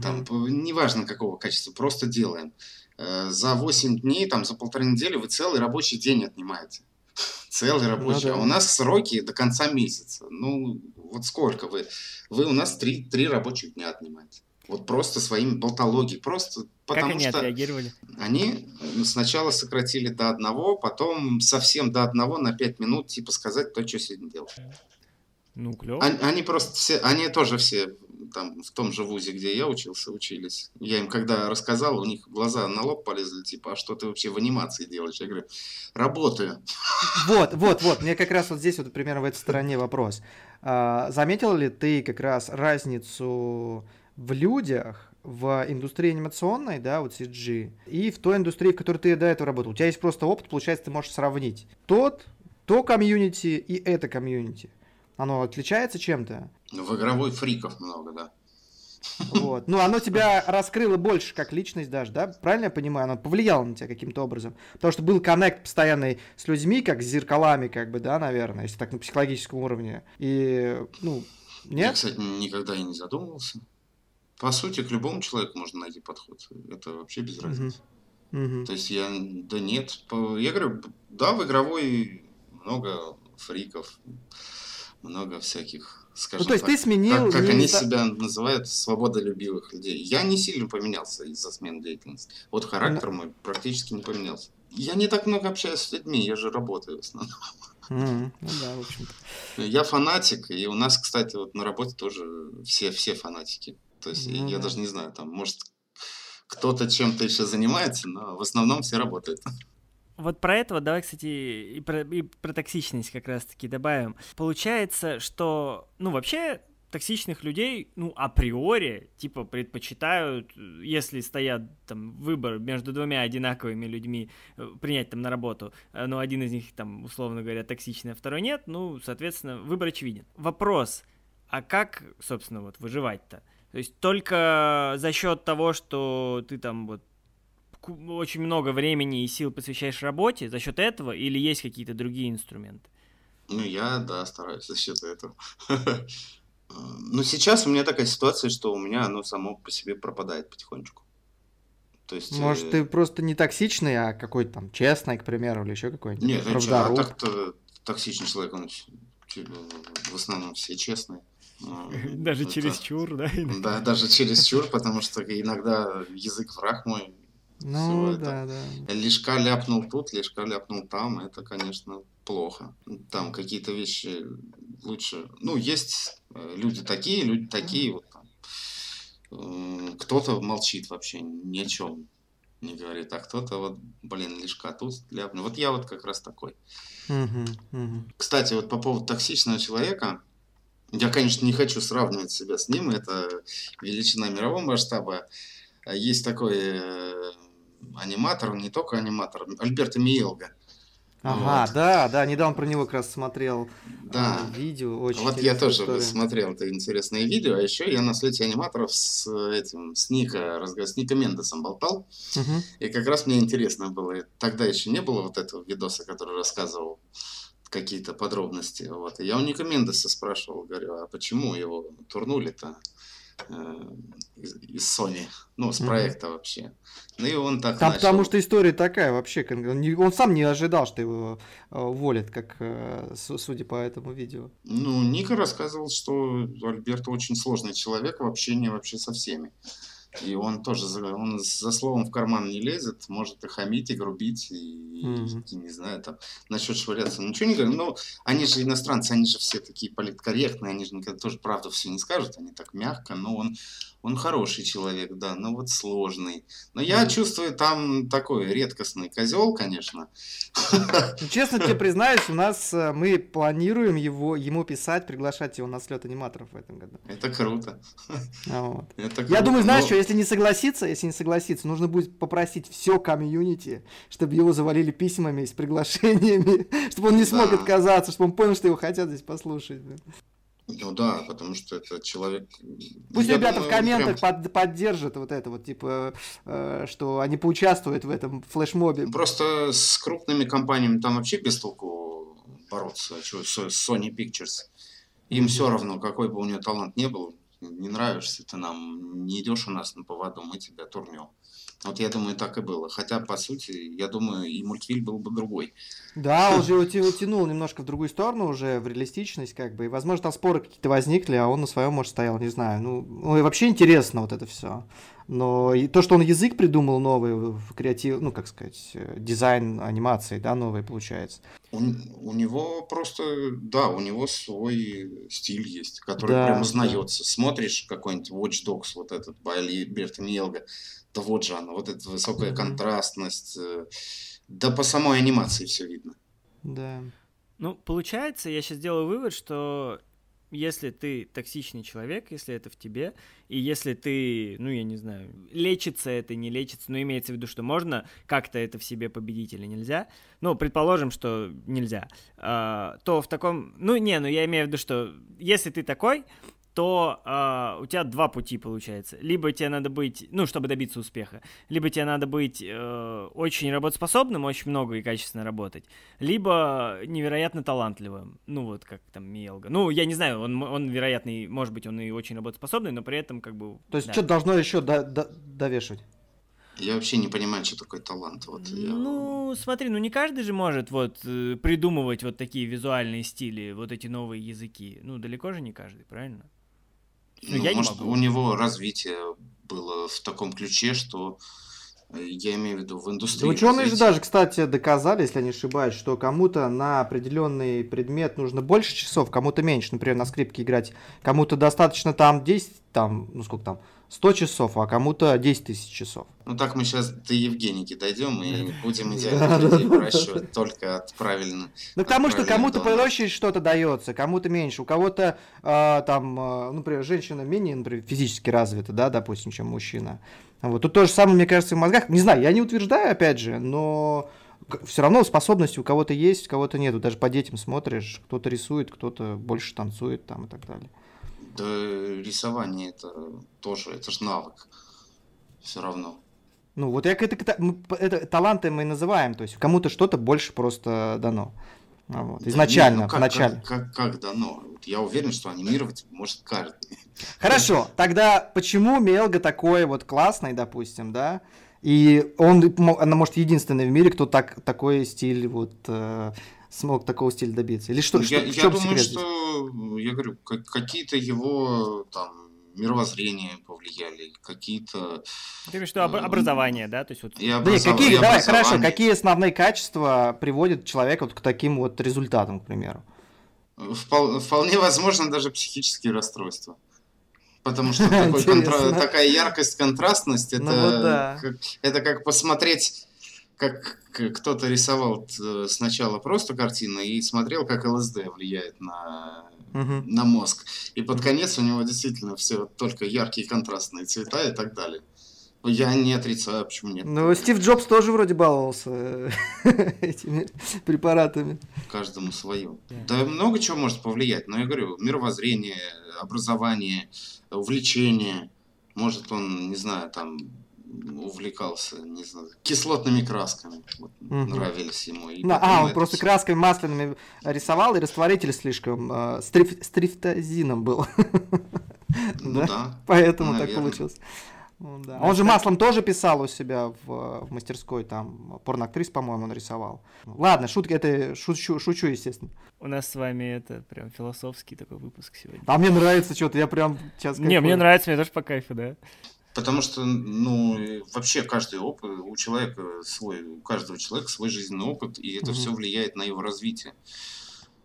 Там, неважно какого качества, просто делаем. Э, за 8 дней, там, за полторы недели вы целый рабочий день отнимаете. (laughs) Целый ну рабочий. Ну, да. А у нас сроки до конца месяца. Ну, вот сколько вы? Вы у нас три, три рабочих дня отнимаете. Вот просто своими болтологией. Просто потому как они что отреагировали? Они сначала сократили до одного, потом совсем до одного на пять минут, типа сказать то, что сегодня делал. Ну, клево. Они, они просто все, они тоже все там в том же вузе, где я учился, учились. Я им когда рассказал, у них глаза на лоб полезли, типа, а что ты вообще в анимации делаешь? Я говорю, работаю. Вот, вот, вот, мне как раз вот здесь вот примерно в этой стороне вопрос. А, заметил ли ты как раз разницу в людях, в индустрии анимационной, да, вот CG, и в той индустрии, в которой ты до этого работал. У тебя есть просто опыт, получается, ты можешь сравнить тот, то комьюнити и это комьюнити. Оно отличается чем-то? Ну, в игровой фриков много, да. Вот. Ну, оно тебя раскрыло больше как личность даже, да? Правильно я понимаю? Оно повлияло на тебя каким-то образом. Потому что был коннект постоянный с людьми, как с зеркалами, как бы, да, наверное, если так на психологическом уровне. И, ну, нет? Я, кстати, никогда и не задумывался. По сути, к любому человеку можно найти подход. Это вообще без разницы. Uh-huh. То есть я, да нет, я говорю, да, в игровой много фриков, много всяких, скажем ну, то есть так, ты сменил... Как, как они себя называют, свободолюбивых людей. Я не сильно поменялся из-за смены деятельности. Вот характер mm. мой практически не поменялся. Я не так много общаюсь с людьми, я же работаю в основном. Mm, ну да, в общем-то. Я фанатик, и у нас, кстати, вот на работе тоже все, все фанатики. То есть ну, я да. даже не знаю, там, может, кто-то чем-то еще занимается, но в основном все работают. Вот про этого давай, кстати, и про, и про токсичность как раз-таки добавим. Получается, что, ну, вообще токсичных людей, ну, априори, типа, предпочитают, если стоят там выбор между двумя одинаковыми людьми, э, принять там на работу, э, но один из них там, условно говоря, токсичный, а второй нет, ну, соответственно, выбор очевиден. Вопрос, а как, собственно, вот выживать-то? То есть только за счет того, что ты там вот очень много времени и сил посвящаешь работе за счет этого, или есть какие-то другие инструменты? Ну, я, да, стараюсь за счет этого. (laughs) Но сейчас у меня такая ситуация, что у меня оно само по себе пропадает потихонечку. То есть, Может, э... ты просто не токсичный, а какой-то там честный, к примеру, или еще какой-нибудь? Нет, а так-то токсичный человек, он в основном все честные. (laughs) Даже через чур, да? Да, даже через чур, (laughs) потому что иногда язык враг мой, ну, да, это. да. Лишка ляпнул тут, лишка ляпнул там, это, конечно, плохо. Там какие-то вещи лучше. Ну, есть э, люди такие, люди такие, вот там. Кто-то молчит вообще, ни о чем не говорит, а кто-то вот, блин, лишка тут ляпнул. Вот я вот как раз такой. Угу, угу. Кстати, вот по поводу токсичного человека, я, конечно, не хочу сравнивать себя с ним, это величина мирового масштаба. Есть такой э, аниматор, он не только аниматор, Альберто Миелга. Ага, вот. да, да, недавно про него как раз смотрел да. э, видео. Очень вот я тоже история. смотрел это интересное видео, а еще я на слете аниматоров с этим, с Ника, с Ника Мендесом болтал, угу. и как раз мне интересно было, тогда еще не было вот этого видоса, который рассказывал какие-то подробности, вот, и я у Ника Мендеса спрашивал, говорю, а почему его турнули-то? Э, из, из Sony, ну, с проекта mm-hmm. вообще. Ну и он так Там, начал... Потому что история такая вообще, он сам не ожидал, что его э, уволят, как э, судя по этому видео. Ну, Ника рассказывал, что Альберто очень сложный человек в общении вообще со всеми. И он тоже, он за словом в карман не лезет, может и хамить, и грубить, и, mm-hmm. и не знаю, там, насчет швыряться, ничего не говорю. Но они же иностранцы, они же все такие политкорректные, они же никогда тоже правду все не скажут, они так мягко, но он он хороший человек, да, но вот сложный. Но я чувствую там такой редкостный козел, конечно. (laughs) Ну, честно тебе признаюсь, у нас э, мы планируем его, ему писать, приглашать его на слет аниматоров в этом году. Это круто. (laughs) А вот. Это круто. Я думаю, знаешь но... что, если не согласиться, если не согласиться, нужно будет попросить все комьюнити, чтобы его завалили письмами с приглашениями, (laughs) чтобы он не смог да. отказаться, чтобы он понял, что его хотят здесь послушать. Ну да, потому что это человек... Пусть Я ребята думаю, в комментах прям- под- поддержат вот это вот, типа, э, что они поучаствуют в этом флешмобе. Просто с крупными компаниями там вообще без толку бороться. Чё, с Sony Pictures. Им Мгм. все равно, какой бы у нее талант не был, не нравишься ты нам, не идешь у нас на поводу, мы тебя турнем. Вот я думаю, так и было. Хотя, по сути, я думаю, и мультфильм был бы другой. Да, он же (laughs) его тянул немножко в другую сторону уже, в реалистичность, как бы. И, возможно, там споры какие-то возникли, а он на своем, может, стоял, не знаю. Ну, ну, и вообще интересно вот это все. Но и то, что он язык придумал новый, в креатив, ну, как сказать, э, дизайн анимации, да, новый получается. У, у него просто, да, у него свой стиль есть, который Да, прям да. узнается. Смотришь какой-нибудь Watch Dogs, вот этот, по Альберто Миелго, да вот же она, вот эта высокая Мгм. контрастность. э, Да по самой анимации все видно. Да. Ну, получается, я сейчас делаю вывод, что если ты токсичный человек, если это в тебе, и если ты, ну, я не знаю, лечится это, не лечится, но имеется в виду, что можно как-то это в себе победить или нельзя, ну, предположим, что нельзя, а, то в таком, ну, не, ну, я имею в виду, что если ты такой, то а, у тебя два пути получается. Либо тебе надо быть, ну, чтобы добиться успеха, либо тебе надо быть э, очень работоспособным, очень много и качественно работать, либо невероятно талантливым. Ну, вот как там Миелга. Ну, я не знаю, он, он вероятно, и- может быть, он и очень работоспособный, но при этом как бы... То есть, да. что должно еще до- до- довешивать? Я вообще не понимаю, что такое талант. Вот я- Ну, смотри, ну не каждый же может вот э, придумывать вот такие визуальные стили, вот эти новые языки. Ну, далеко же не каждый, правильно? Ну, я не может, могу. у него развитие было в таком ключе, что э, я имею в виду в Да индустрии. ученые же даже, кстати, доказали, если я не ошибаюсь, что кому-то на определенный предмет нужно больше часов, кому-то меньше. Например, на скрипке играть. Кому-то достаточно там 10, там, ну сколько там, 100 часов, а кому-то 10 тысяч часов. Ну так мы сейчас до Евгеники дойдем и (laughs) будем идеально людей выращивать только от правильно. Ну, потому что кому-то проще что-то дается, кому-то меньше. У кого-то а, там, ну, например, женщина менее, например, физически развита, да, допустим, чем мужчина. Вот. Тут то же самое, мне кажется, в мозгах. Не знаю, я не утверждаю, опять же, но все равно способности у кого-то есть, у кого-то нету. Даже по детям смотришь, кто-то рисует, кто-то больше танцует там и так далее. Да рисование это тоже, это же навык. Все равно. Ну, вот я это, это, таланты мы и называем, то есть кому-то что-то больше просто дано. А вот, Да Изначально, нет, ну как, начале. Как, как, как дано? Вот Я уверен, что анимировать может каждый. Хорошо, тогда почему Мелга такой вот классный, допустим, да? И он, она, может, единственный в мире, кто так, такой стиль вот э, смог такого стиля добиться. Или что? Ну, что- я в я думаю, секрет здесь? что, я говорю, как- какие-то его там мировоззрения повлияли, какие-то... Ты говоришь, что об- М. образование, да? То есть вот... и Да нет, образова- какие, и давай, хорошо, какие основные качества приводят человека вот к таким вот результатам, к примеру? Впол- Вполне возможно даже психические расстройства. Потому что такой (laughs) контра- такая яркость, контрастность, это, Ну вот да. как, это как посмотреть, как кто-то рисовал э, сначала просто картины и смотрел, как ЛСД влияет на, Мгм. на мозг. И под конец у него действительно все только яркие контрастные цвета и так далее. Я не отрицаю, почему нет. Ну, Стив Джобс тоже вроде баловался э, (laughs) этими препаратами. Каждому свое. Да много чего может повлиять, но я говорю, мировоззрение, образование, увлечение. Может, он, не знаю, там увлекался, не знаю, кислотными красками. Вот, Мгм. Нравились ему. и На- потом а, он это просто всё. красками масляными рисовал, и растворитель слишком э, стриф- стрифтозином был. Ну да? да. Поэтому так Наверно. получилось. Ну да. Он же маслом тоже писал у себя в, в мастерской, там, порноактрис, по-моему, он рисовал. Ладно, шутки, это шучу, шучу, естественно. У нас с вами это прям философский такой выпуск сегодня. А мне нравится что-то, я прям сейчас... Не, мне нравится, мне тоже по кайфу, да. Потому что, ну, вообще каждый опыт, у человека свой, у каждого человека свой жизненный опыт, и это Мгм. все влияет на его развитие.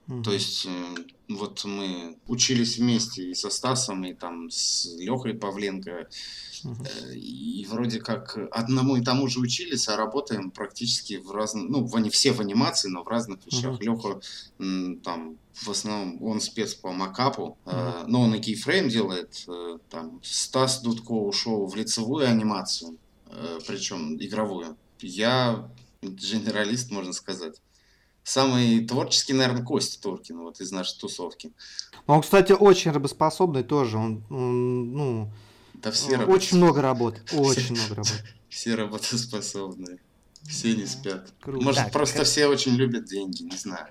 Мгм. То есть, э, вот мы учились вместе и со Стасом, и там с Лехой Павленко, э, и вроде как одному и тому же учились, а работаем практически в разных, ну, в, ани- все в анимации, но в разных вещах. Леха там в основном он спец по макапу, э, но он и кейфрейм делает. э, Там Стас Дудко ушел в лицевую анимацию, причем игровую. Я генералист, можно сказать. Самый творческий, наверное, Костя Туркин, вот из нашей тусовки. Он, кстати, очень работоспособный тоже. Он, он ну, да все очень много работает. (laughs) Очень много работает. Все работоспособные. Все не спят. Круто. Может, так, просто как... все очень любят деньги, не знаю.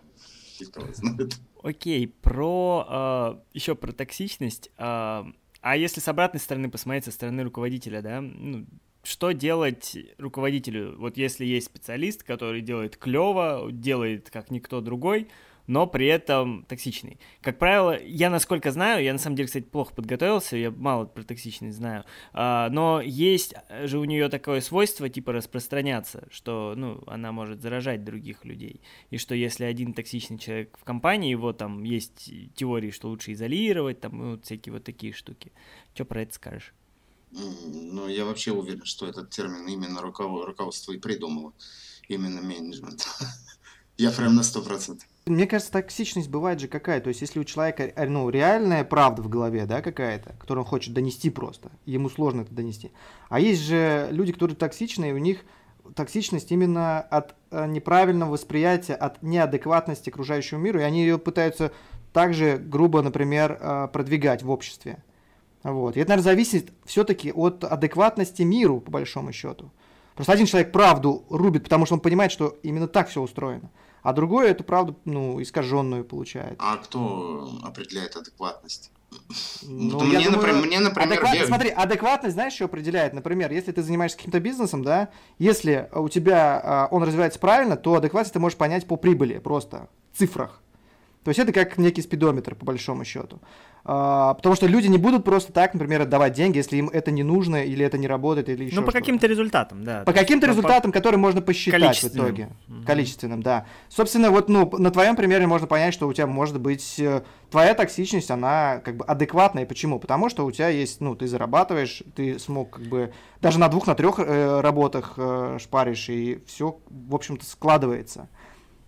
Окей, про э, еще про токсичность. Э, а если с обратной стороны посмотреть, со стороны руководителя, да, ну, что делать руководителю? Вот если есть специалист, который делает клево, делает как никто другой, но при этом токсичный. Как правило, я насколько знаю, я на самом деле, кстати, плохо подготовился, я мало про токсичность знаю, а, но есть же у нее такое свойство, типа, распространяться, что, ну, она может заражать других людей, и что если один токсичный человек в компании, его там есть теории, что лучше изолировать, там, ну, всякие вот такие штуки. Что про это скажешь? Ну, я вообще уверен, что этот термин именно руководство и придумало. Именно менеджмент. (laughs) Я прям на сто процентов. Мне кажется, токсичность бывает же какая. То есть, если у человека э, ну, реальная правда в голове, да, какая-то, которую он хочет донести просто, ему сложно это донести. А есть же люди, которые токсичные, у них токсичность именно от э, неправильного восприятия, от неадекватности окружающему миру, и они ее пытаются также грубо, например, э, продвигать в обществе. Вот. И это, наверное, зависит все-таки от адекватности миру, по большому счету. Просто один человек правду рубит, потому что он понимает, что именно так все устроено. А другой эту правду, ну, искаженную получает. А кто определяет адекватность? Ну, мне, думаю, например, мне, например, адекватность, я... смотри, адекватность, знаешь, что определяет? Например, если ты занимаешься каким-то бизнесом, да, если у тебя а, он развивается правильно, то адекватность ты можешь понять по прибыли, просто в цифрах. То есть это как некий спидометр, по большому счету. А, потому что люди не будут просто так, например, отдавать деньги, если им это не нужно, или это не работает, или еще Ну, по каким-то результатам, да. По каким-то результатам, по... которые можно посчитать в итоге. Mm-hmm. Количественным, да. Собственно, вот, ну, на твоем примере можно понять, что у тебя может быть э, твоя токсичность, она как бы адекватная. Почему? Потому что у тебя есть, ну, ты зарабатываешь, ты смог как бы даже на двух, на трех э, работах э, шпаришь, и все, в общем-то, складывается.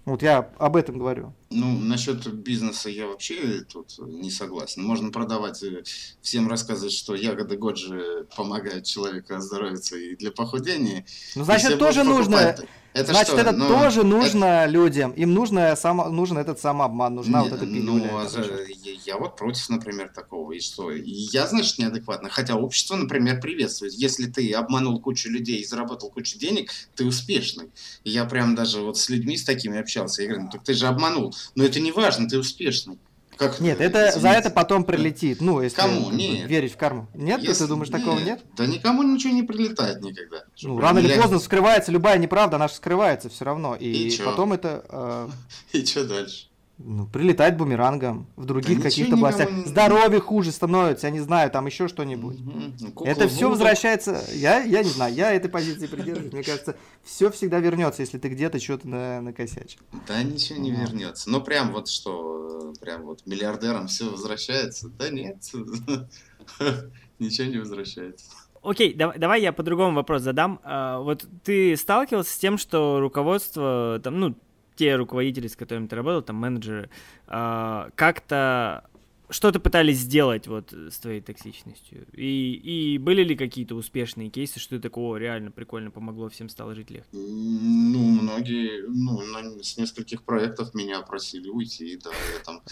Вот я об этом говорю. Ну, насчет бизнеса я вообще тут не согласен. Можно продавать, э, всем рассказывать, что ягоды Годжи помогают человеку оздоровиться и для похудения. Ну, значит, тоже нужно... Это Значит, что? это ну, тоже нужно это... людям. Им нужно само, нужен этот самообман, нужна не, вот эта пилюля. Ну, а за, я, я вот против, например, такого. И что? И я, значит, неадекватно. Хотя общество, например, приветствует. Если ты обманул кучу людей и заработал кучу денег, ты успешный. И я прям даже вот с людьми с такими общался. Я говорю, ну так ты же обманул. Но это не важно, ты успешный. Как, нет, это извините. за это потом прилетит. Ну, если Кому? Нет. верить в карму. Нет, если, ты думаешь, нет. такого нет? Да никому ничего не прилетает никогда. Ну, рано или поздно скрывается любая неправда, она же скрывается все равно. И, и потом это. Э... (laughs) И что дальше? Ну, прилетает бумерангом в других да каких-то областях. Не... Здоровье хуже становится, я не знаю, там еще что-нибудь. Угу. Это все возвращается. Я, я не знаю, я этой позиции придерживаюсь. Мне кажется, все всегда вернется, если ты где-то что-то на, накосячил. Да ничего не вернется. Ну, прям вот что, прям вот миллиардерам все возвращается. Да нет, (laughs) ничего не возвращается. Окей, давай, давай я по-другому вопрос задам. А, вот ты сталкивался с тем, что руководство, там, ну, те руководители, с которыми ты работал, там менеджеры, э, как-то что-то пытались сделать вот с твоей токсичностью? И, и были ли какие-то успешные кейсы, что такого реально прикольно помогло, всем стало жить легче? Ну, многие, ну, на, с нескольких проектов меня просили уйти, да, я там...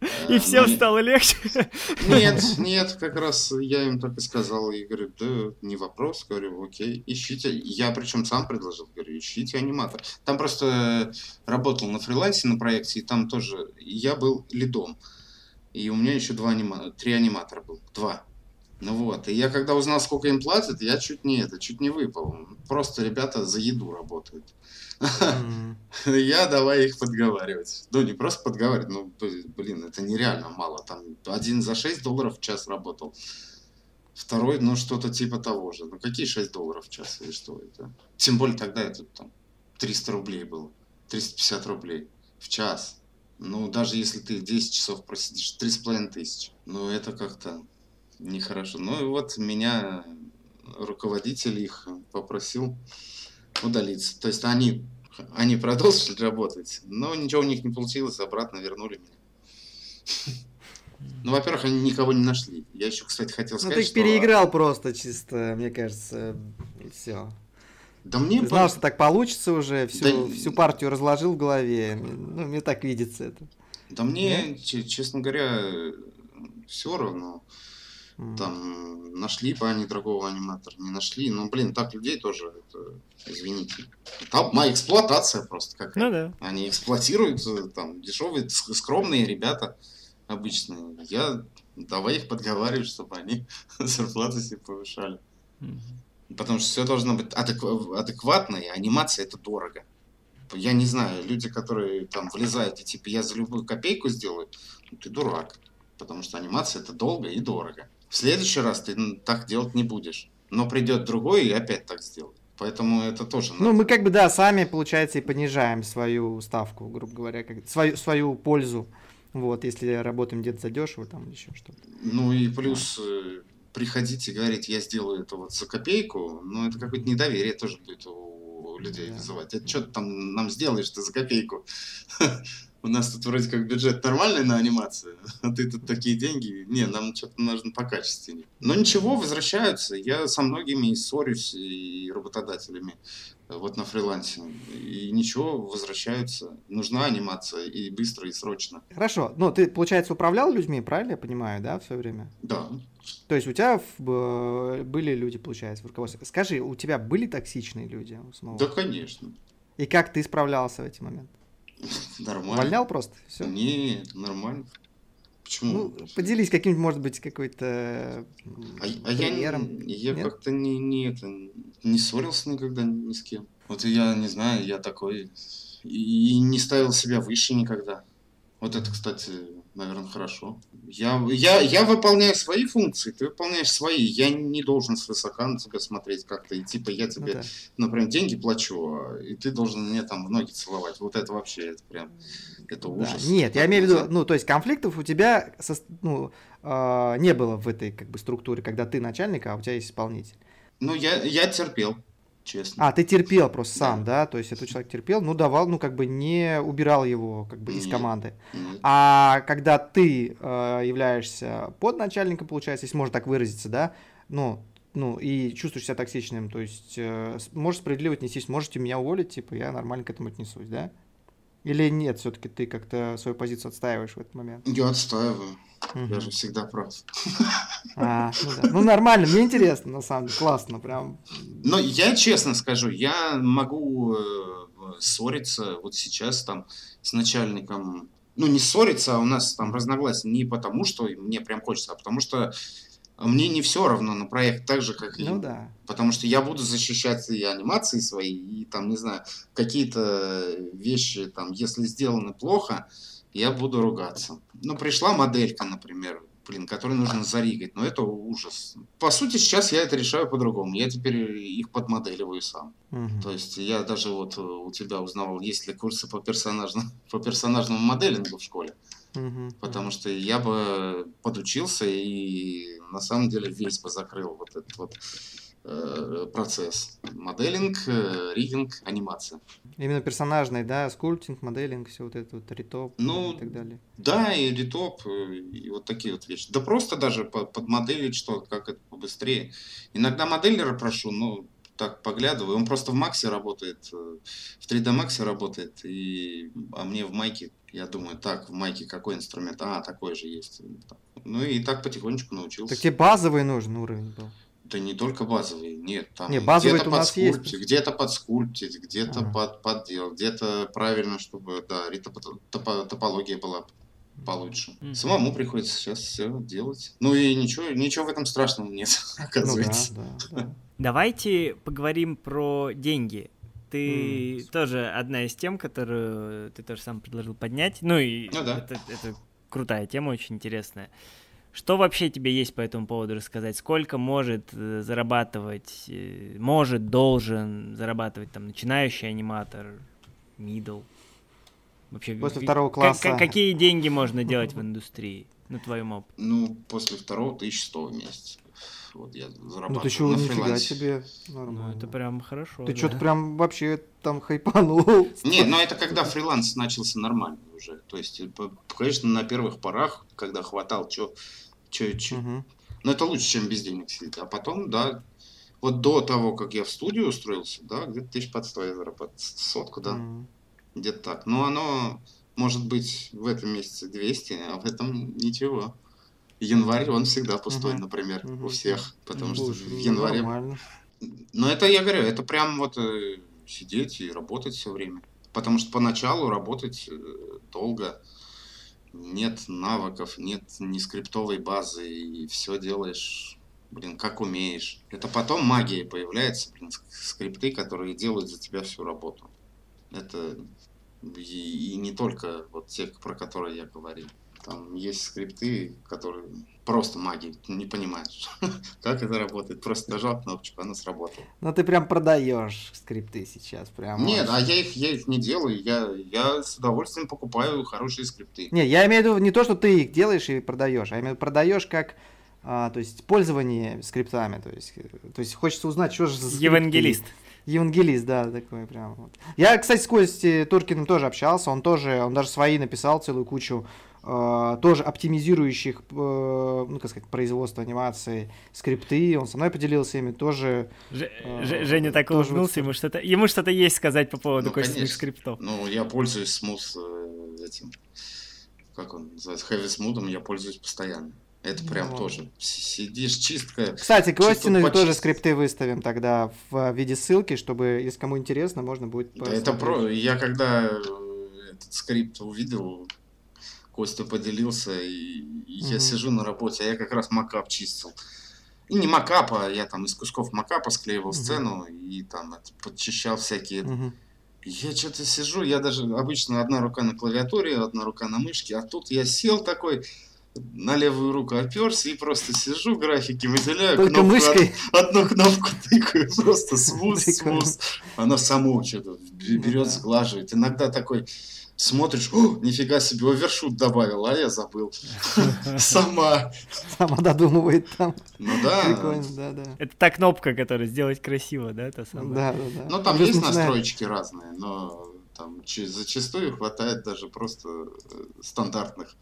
(laughs) И э, всем стало легче? (laughs) Нет, нет, как раз я им так и сказал, и говорю, да, не вопрос, говорю, окей, ищите, я причем сам предложил, говорю, ищите аниматор. Там просто работал на фрилансе на проекте, и там тоже я был лидом. И у меня еще два анима... три аниматора был. Два. Ну вот. И я когда узнал, сколько им платят, я чуть не это, чуть не выпал. Просто ребята за еду работают. Я давай их подговаривать. Ну, не просто подговаривать, ну, блин, это нереально мало. Там один за 6 долларов в час работал. Второй, ну, что-то типа того же. Ну, какие 6 долларов в час или что это? Тем более тогда это там 300 рублей было. 350 рублей в час. Ну, даже если ты 10 часов просидишь, 3,5 тысячи. Ну, это как-то нехорошо. Ну, и вот меня руководитель их попросил удалиться. То есть они, они продолжили работать, но ничего у них не получилось, обратно вернули меня. Ну, во-первых, они никого не нашли. Я еще, кстати, хотел сказать, Ну, ты их что... переиграл просто чисто, мне кажется, и все. Да мне Ты по- знал, что так получится уже, всю, Да- всю партию разложил в голове. Ну, мне так видится это. Да мне, че- честно говоря, все равно. Там нашли бы они другого аниматора, не нашли. Ну, блин, так людей тоже, это, извините. Там моя эксплуатация просто какая. Ну да. Они эксплуатируют э, там дешевые, ск- скромные ребята обычные. Я давай их подговаривать, чтобы они (laughs) зарплату себе повышали. Мгм. Потому что все должно быть адеква- адекватно, и анимация это дорого. Я не знаю, люди, которые там влезают и типа я за любую копейку сделаю, ну, ты дурак. Потому что анимация это долго и дорого. В следующий раз ты так делать не будешь. Но придет другой и опять так сделает. Поэтому это тоже Ну, надо. мы как бы, да, сами, получается, и понижаем свою ставку, грубо говоря, как, свою, свою пользу. Вот, если работаем где-то задешево, там еще что-то. Ну и плюс э, приходить и говорить, я сделаю это вот за копейку, ну это какое-то недоверие тоже будет у людей Да. вызывать. Это что ты там нам сделаешь ты за копейку? (laughs) У нас тут вроде как бюджет нормальный на анимацию, (laughs) а ты тут такие деньги. Не, нам что-то нужно покачественнее. Но ничего, возвращаются. Я со многими и ссорюсь, и работодателями вот на фрилансе. И ничего, возвращаются. Нужна анимация и быстро, и срочно. Хорошо, ну, ты, получается, управлял людьми, правильно я понимаю, да, в свое время? Да, То есть у тебя в- б- были люди, получается, в руководстве. Скажи, у тебя были токсичные люди самого? да, конечно. И как ты справлялся в эти моменты? (laughs) Нормально. Увольнял просто? Все? Нет, нормально. Почему? Ну, поделись каким-нибудь, может быть, какой-то а, а я, примером. я Нет? как-то не, не, это, не ссорился никогда ни с кем. Вот я не знаю, я такой и не ставил себя выше никогда. Вот это, кстати, наверное, хорошо. Я, я, я выполняю свои функции, ты выполняешь свои. Я не должен свысока на тебя смотреть как-то. И типа я Ну тебе, да. например, деньги плачу, и ты должен мне там в ноги целовать. Вот это вообще, это прям, это Да. ужас. Нет, я имею в виду, ну, то есть конфликтов у тебя со- ну, а, не было в этой как бы структуре, когда ты начальник, а у тебя есть исполнитель. Ну, я, я терпел, честно. А, ты терпел просто сам, да? То есть этот человек терпел, ну, давал, ну, как бы не убирал его как бы из Нет. команды. Нет. А когда ты э, являешься подначальником, получается, если можно так выразиться, да, ну, ну, и чувствуешь себя токсичным, то есть э, можешь справедливо отнестись, можете меня уволить, типа, я нормально к этому отнесусь, да? Или нет, все-таки ты как-то свою позицию отстаиваешь в этот момент? Я отстаиваю. Мгм. Я же всегда прав. А, ну, да. ну, нормально, мне интересно, на самом деле, классно, прям. Но я честно скажу, я могу э, ссориться вот сейчас там с начальником. Ну, не ссориться, а у нас там разногласия не потому, что мне прям хочется, а потому что мне не все равно на проект так же, как и Ну да. Потому что я буду защищать и анимации свои, и там, не знаю, какие-то вещи, там, если сделаны плохо, я буду ругаться. Ну, пришла моделька, например, блин, которую нужно заригать, но это ужас. По сути, сейчас я это решаю по-другому. Я теперь их подмоделиваю сам. Мгм. То есть я даже вот э, у тебя узнавал, есть ли курсы по, персонажному, (laughs) по персонажному моделингу в школе. Мгм. Потому что я бы подучился и на самом деле весь бы закрыл вот этот вот процесс. Modeling, э, rigging, анимация. Именно персонажный, да, sculpting, modeling, все вот это вот, retop Ну, и так далее. Да, и retop, э, и вот такие вот вещи. Да просто даже по- подмоделить что, как это побыстрее. Иногда моделлера прошу, но так поглядываю. Он просто в Максе работает, э, в 3D Максе работает, и, а мне в Майке, я думаю, так, в Майке какой инструмент? А, такой же есть. Ну и так потихонечку научился. Так тебе базовый нужен уровень был. Да не только базовые, нет, там Не, базовые-то где-то подскульптить, где-то подскульптить, где-то Ага. под, подделать, где-то правильно, чтобы, да, ритопо- топо- топология была получше. Мгм. Самому приходится сейчас все делать. Ну и ничего, ничего в этом страшного нет, (laughs) Ну да, оказывается. да, да. Давайте поговорим про деньги. Ты М. тоже одна из тем, которую ты тоже сам предложил поднять. Ну и Ну да. это, это крутая тема, очень интересная. Что вообще тебе есть по этому поводу рассказать? Сколько может э, зарабатывать, э, может, должен зарабатывать там начинающий аниматор, middle? Вообще, После как- второго как- класса. какие деньги можно (laughs) делать в индустрии, на твоем опыте? Ну, после второго 1100 в месяц. Вот я зарабатываю Ну ты чего, на нифига фрилансе. себе. Ну, Нормально. это прям хорошо. Ты да. что-то прям вообще там хайпанул. (laughs) Нет, но это когда фриланс начался нормально уже. То есть, конечно, на первых порах, когда хватал, что, что, Мгм. Но это лучше, чем без денег сидеть. А потом, да, Вот до того, как я в студию устроился, да, где-то тысяч под сто я зарабатывал. Сотку, да. Мгм. Где-то так. Но оно может быть в этом месяце 200, а в этом ничего. Январь, он всегда пустой, Мгм. например, у Мгм. всех. Потому что Слушай, в январе... Нормально. Но это, я говорю, это прям вот э, сидеть и работать все время. Потому что поначалу работать э, долго. Нет навыков, нет ни скриптовой базы, и все делаешь, блин, как умеешь. Это потом магия появляется, блин, ск- скрипты, которые делают за тебя всю работу. Это и, и не только вот те, про которые я говорил. Там есть скрипты, которые просто магии, не понимаешь, (laughs) как это работает. Просто нажал кнопочку, она сработала. Ну ты прям продаешь скрипты сейчас, прям. Нет, а я их, я их не делаю, я, я с удовольствием покупаю хорошие скрипты. Не, я имею в виду не то, что ты их делаешь и продаешь, а именно продаешь как, а, то есть пользование скриптами, то есть, э, то есть хочется узнать, что же за скрипты. Евангелист. Евангелист, да, такой прям. Вот. Я, кстати, с Костей Туркиным тоже общался, он тоже, он даже свои написал целую кучу тоже оптимизирующих, э, ну, как сказать, производство анимации, скрипты, он со мной поделился ими, тоже Ж- Ж- Женя так тоже вот улыбнулся, ему что-то, ему что-то есть сказать по поводу Ну, конечно. скриптов. Ну, я пользуюсь смус э, этим, как он называется, heavy smooth, я пользуюсь постоянно. Это прям Ну. тоже. Сидишь, чистка. Кстати, Костину Чисто тоже почистить. скрипты выставим тогда в виде ссылки, чтобы, если кому интересно, можно будет Да это про. Я когда э, этот скрипт увидел, Костя поделился, и, и я Мгм. сижу на работе, а я как раз макап чистил. И не макап, а я там из кусков макапа склеивал Мгм. сцену и там это, подчищал всякие Мгм. Я что-то сижу, я даже обычно одна рука на клавиатуре, одна рука на мышке, а тут я сел такой, на левую руку оперся и просто сижу, графики выделяю, Только кнопку мышкой. од- одну кнопку тыкаю, (laughs) просто смус, смус. Оно само что-то Ну берет, да. сглаживает. Иногда такой смотришь, о, нифига себе, овершут добавил, а я забыл. (laughs) Сама. Сама додумывает там. Ну да. Прикольно, да, да. Это та кнопка, которая сделать красиво, да, та самая? Да, да, да. Ну, там есть настроечки разные, но там зачастую хватает даже просто э, стандартных.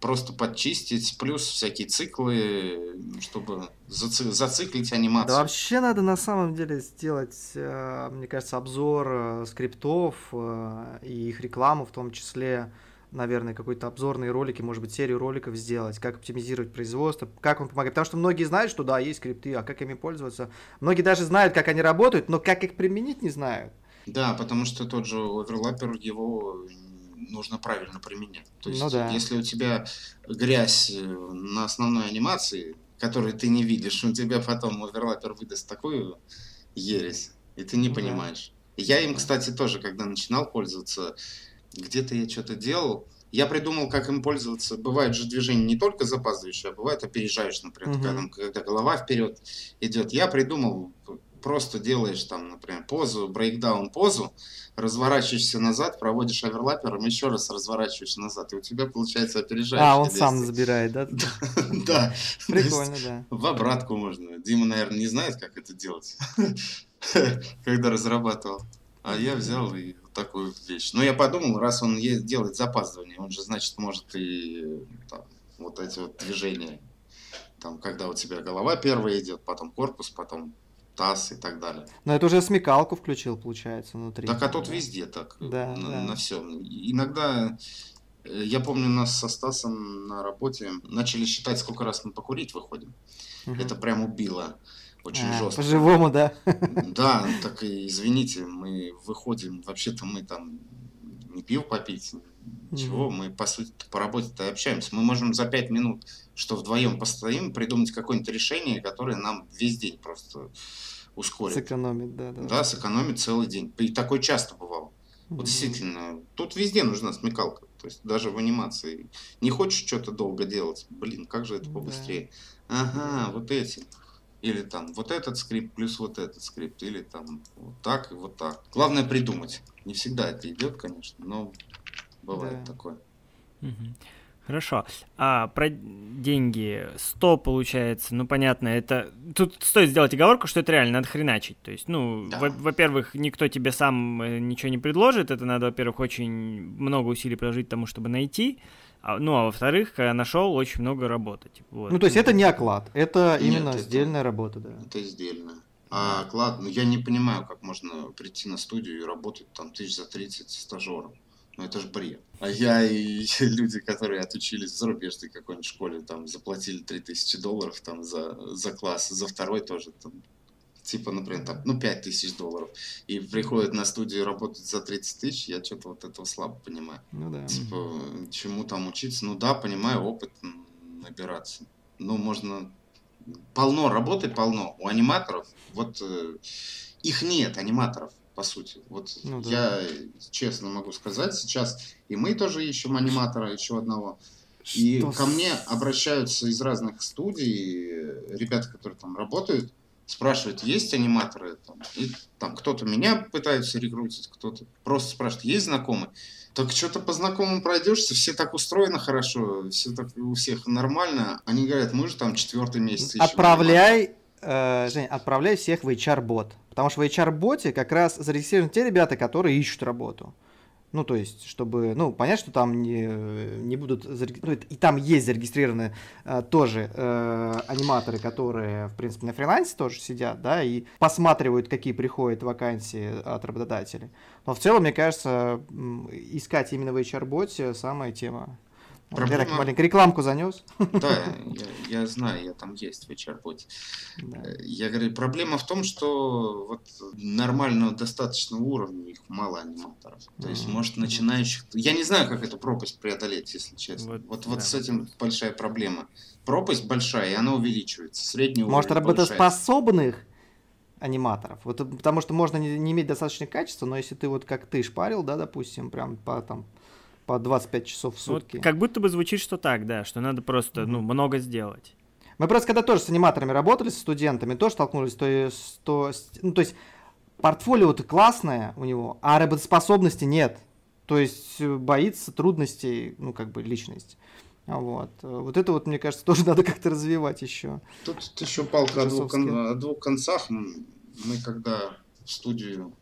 Просто подчистить, плюс всякие циклы, чтобы заци- зациклить анимацию. Да вообще надо на самом деле сделать, э, мне кажется, обзор э, скриптов э, и их рекламу, в том числе, наверное, какой-то обзорные ролики, может быть, серию роликов сделать, как оптимизировать производство, как он помогает. Потому что многие знают, что да, есть скрипты, а как ими пользоваться. Многие даже знают, как они работают, но как их применить не знают. Да, потому что тот же оверлаппер, его нужно правильно применять. То есть, Ну да. если у тебя грязь э, на основной анимации, которую ты не видишь, у тебя потом оверлаппер выдаст такую ересь, и ты не Ну да. понимаешь. Я им, кстати, тоже, когда начинал пользоваться, где-то я что-то делал, я придумал, как им пользоваться. Бывают же движения не только запаздывающие, а бывают опережающие, например, Мгм. когда, когда голова вперед идет. Я придумал, просто делаешь там, например, позу, брейкдаун позу, разворачиваешься назад, проводишь оверлаппером, еще раз разворачиваешься назад, и у тебя получается опережающий А, он сам действие. забирает, да? (laughs) Да. Прикольно, да. В обратку можно. Дима, наверное, не знает, как это делать, (laughs) когда разрабатывал. А я взял и такую вещь. Но я подумал, раз он делает запаздывание, он же, значит, может и там, вот эти вот движения, там, когда у тебя голова первая идет, потом корпус, потом таз и так далее. Но это уже смекалку включил, получается, внутри. Так а тут Да. везде так, Да, на, да. всем. Иногда, э, я помню, у нас со Стасом на работе начали считать, сколько раз мы покурить выходим. Мгм. Это прям убило очень А, жестко. По-живому, да. Да, так и извините, мы выходим, вообще-то мы там не пиво попить, ничего, Мгм. мы по сути по работе-то общаемся. Мы можем за пять минут, что вдвоем постоим, придумать какое-нибудь решение, которое нам весь день просто ускорит. Сэкономит, да, да. Да, сэкономит целый день. И такое часто бывало. Вот действительно, тут везде нужна смекалка. То есть даже в анимации. Не хочешь что-то долго делать? Блин, как же это Да. побыстрее? Ага, вот эти. Или там вот этот скрипт плюс вот этот скрипт. Или там вот так и вот так. Главное придумать. Не всегда это идет, конечно, но бывает Да. такое. Мгм. Хорошо. А про деньги 100 получается, ну понятно, это... Тут стоит сделать оговорку, что это реально надо хреначить. То есть, ну, Да. во- во-первых, никто тебе сам э, ничего не предложит, это надо, во-первых, очень много усилий приложить тому, чтобы найти, а, ну, а во-вторых, когда нашел, очень много работать. Вот. Ну, то есть это не оклад, это Нет, именно это- сдельная работа, да. Это издельно. А оклад, ну я не понимаю, как можно прийти на студию и работать там тысяч за 30 стажером. Ну это же бред. А я и (laughs) люди, которые отучились в зарубежной какой-нибудь школе, там заплатили 3000 долларов там за, за класс, за второй тоже там типа, например, там, ну, 5 тысяч долларов, и приходят на студию работать за 30 тысяч, я что-то вот этого слабо понимаю. Ну да. Типа, чему там учиться? Ну да, понимаю, опыт набираться. Ну, можно... Полно работы, полно. У аниматоров, вот э, их нет, аниматоров, по сути. Вот ну, да. я честно могу сказать, сейчас и мы тоже ищем аниматора, еще одного. И Что ко мне обращаются из разных студий ребята, которые там работают, спрашивает, есть аниматоры, там, и там кто-то меня пытается рекрутить, кто-то просто спрашивает, есть знакомые. Так что-то по знакомым пройдешься, все так устроено хорошо, все так у всех нормально. Они говорят, мы же там четвертый месяц. Отправляй, э, Жень, отправляй всех в HR-бот. Потому что в HR-боте как раз зарегистрированы те ребята, которые ищут работу. Ну, то есть, чтобы, ну, понять, что там не, не будут, ну, и там есть зарегистрированы э, тоже э, аниматоры, которые, в принципе, на фрилансе тоже сидят, да, и посматривают, какие приходят вакансии от работодателей. Но в целом, мне кажется, искать именно в HR-боте самая тема. Проблема... Я так маленькую рекламку занес. Да, я, (laughs) я знаю, я там есть в HR-боте. Да. Я говорю, проблема в том, что вот нормального достаточного уровня их мало аниматоров. То есть, mm-hmm. может, начинающих... Я не знаю, как эту пропасть преодолеть, если честно. Вот, вот, да, вот с этим большая проблема. Пропасть большая, и она увеличивается. Средний Может, работоспособных аниматоров. Вот, потому что можно не, не иметь достаточное качество, но если ты вот как ты шпарил, да, допустим, прям по там по 25 часов в сутки. Вот как будто бы звучит, что так, да, что надо просто, ну, много сделать. Мы просто когда тоже с аниматорами работали, с студентами, тоже столкнулись, то есть, то, ну, то есть портфолио-то классное у него, а работоспособности нет. То есть э, боится трудностей, ну, как бы, личность. Вот. Вот это вот, мне кажется, (laughs) тоже надо как-то развивать еще. Тут еще палка о двух, о двух концах. Мы когда в студию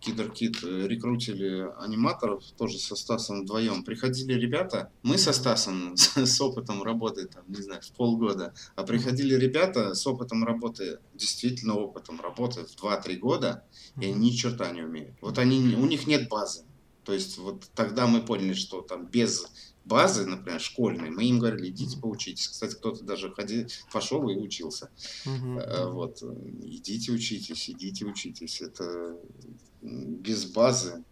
Кидеркит э, рекрутили аниматоров тоже со Стасом вдвоем. Приходили ребята, мы со Стасом (laughs) с, с опытом работы, там, не знаю, в полгода, а приходили ребята с опытом работы, действительно опытом работы в 2-3 года, и они ни черта не умеют. Вот они, у них нет базы. То есть вот тогда мы поняли, что там без базы, например, школьной, мы им говорили, идите поучитесь. Кстати, кто-то даже ходил, пошел и учился. Uh-huh. Вот, идите учитесь, идите учитесь. Это без базы.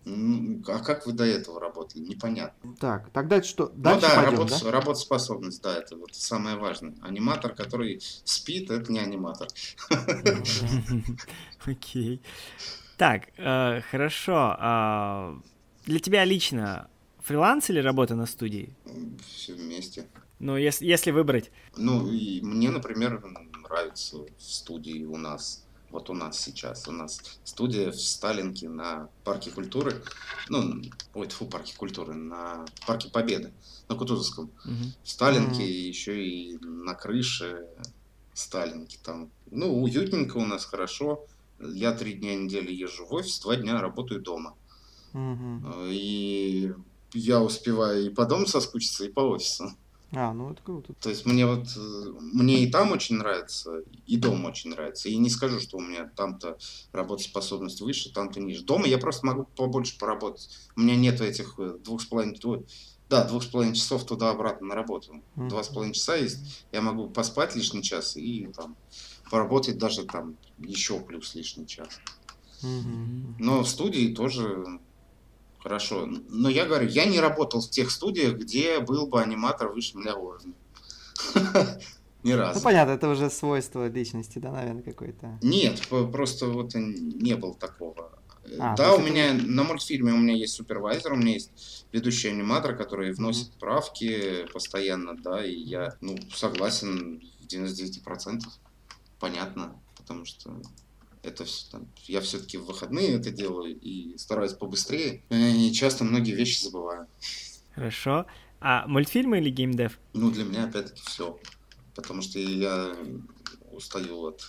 А как вы до этого работали? Непонятно. Так, тогда что? Ну Дальше ну да, пойдем, работа, да, работоспособность, да, это вот самое важное. Аниматор, который спит, это не аниматор. (laughs) Окей. Так, э, хорошо. А, для тебя лично фриланс или работа на студии? Все вместе. Ну, если, если выбрать. Ну, и мне, например, нравится в студии у нас вот у нас сейчас. У нас студия в Сталинке на Парке культуры. Ну, ой, фу, Парке культуры, на Парке Победы, на Кутузовском. Угу. В Сталинке угу. еще и на крыше Сталинки там. Ну, уютненько у нас, хорошо. Я три дня недели езжу в офис, два дня работаю дома. Угу. И я успеваю и по дому соскучиться, и по офису. А, ну это круто. То есть мне вот, э, мне и там очень нравится, и дом очень нравится. И не скажу, что у меня там-то работоспособность выше, там-то ниже. Дома я просто могу побольше поработать. У меня нет этих э, двух с половиной, да, двух с половиной часов туда-обратно на работу. Mm-hmm. Два с половиной часа есть, я могу поспать лишний час и там поработать даже там еще плюс лишний час. Mm-hmm. Но в студии тоже Хорошо. Но я говорю, я не работал в тех студиях, где был бы аниматор выше меня уровня. (laughs) Ни разу. Ну понятно, это уже свойство личности, да, наверное, какое-то. Нет, просто вот не было такого. А, да, у меня это... на мультфильме у меня есть супервайзер, у меня есть ведущий аниматор, который вносит mm-hmm. правки постоянно, да, и я, ну, согласен в 99%. Понятно, потому что это там, я все-таки в выходные это делаю и стараюсь побыстрее. И часто многие вещи забываю. Хорошо. А мультфильмы или геймдев? Ну, для меня опять-таки все. Потому что я устаю от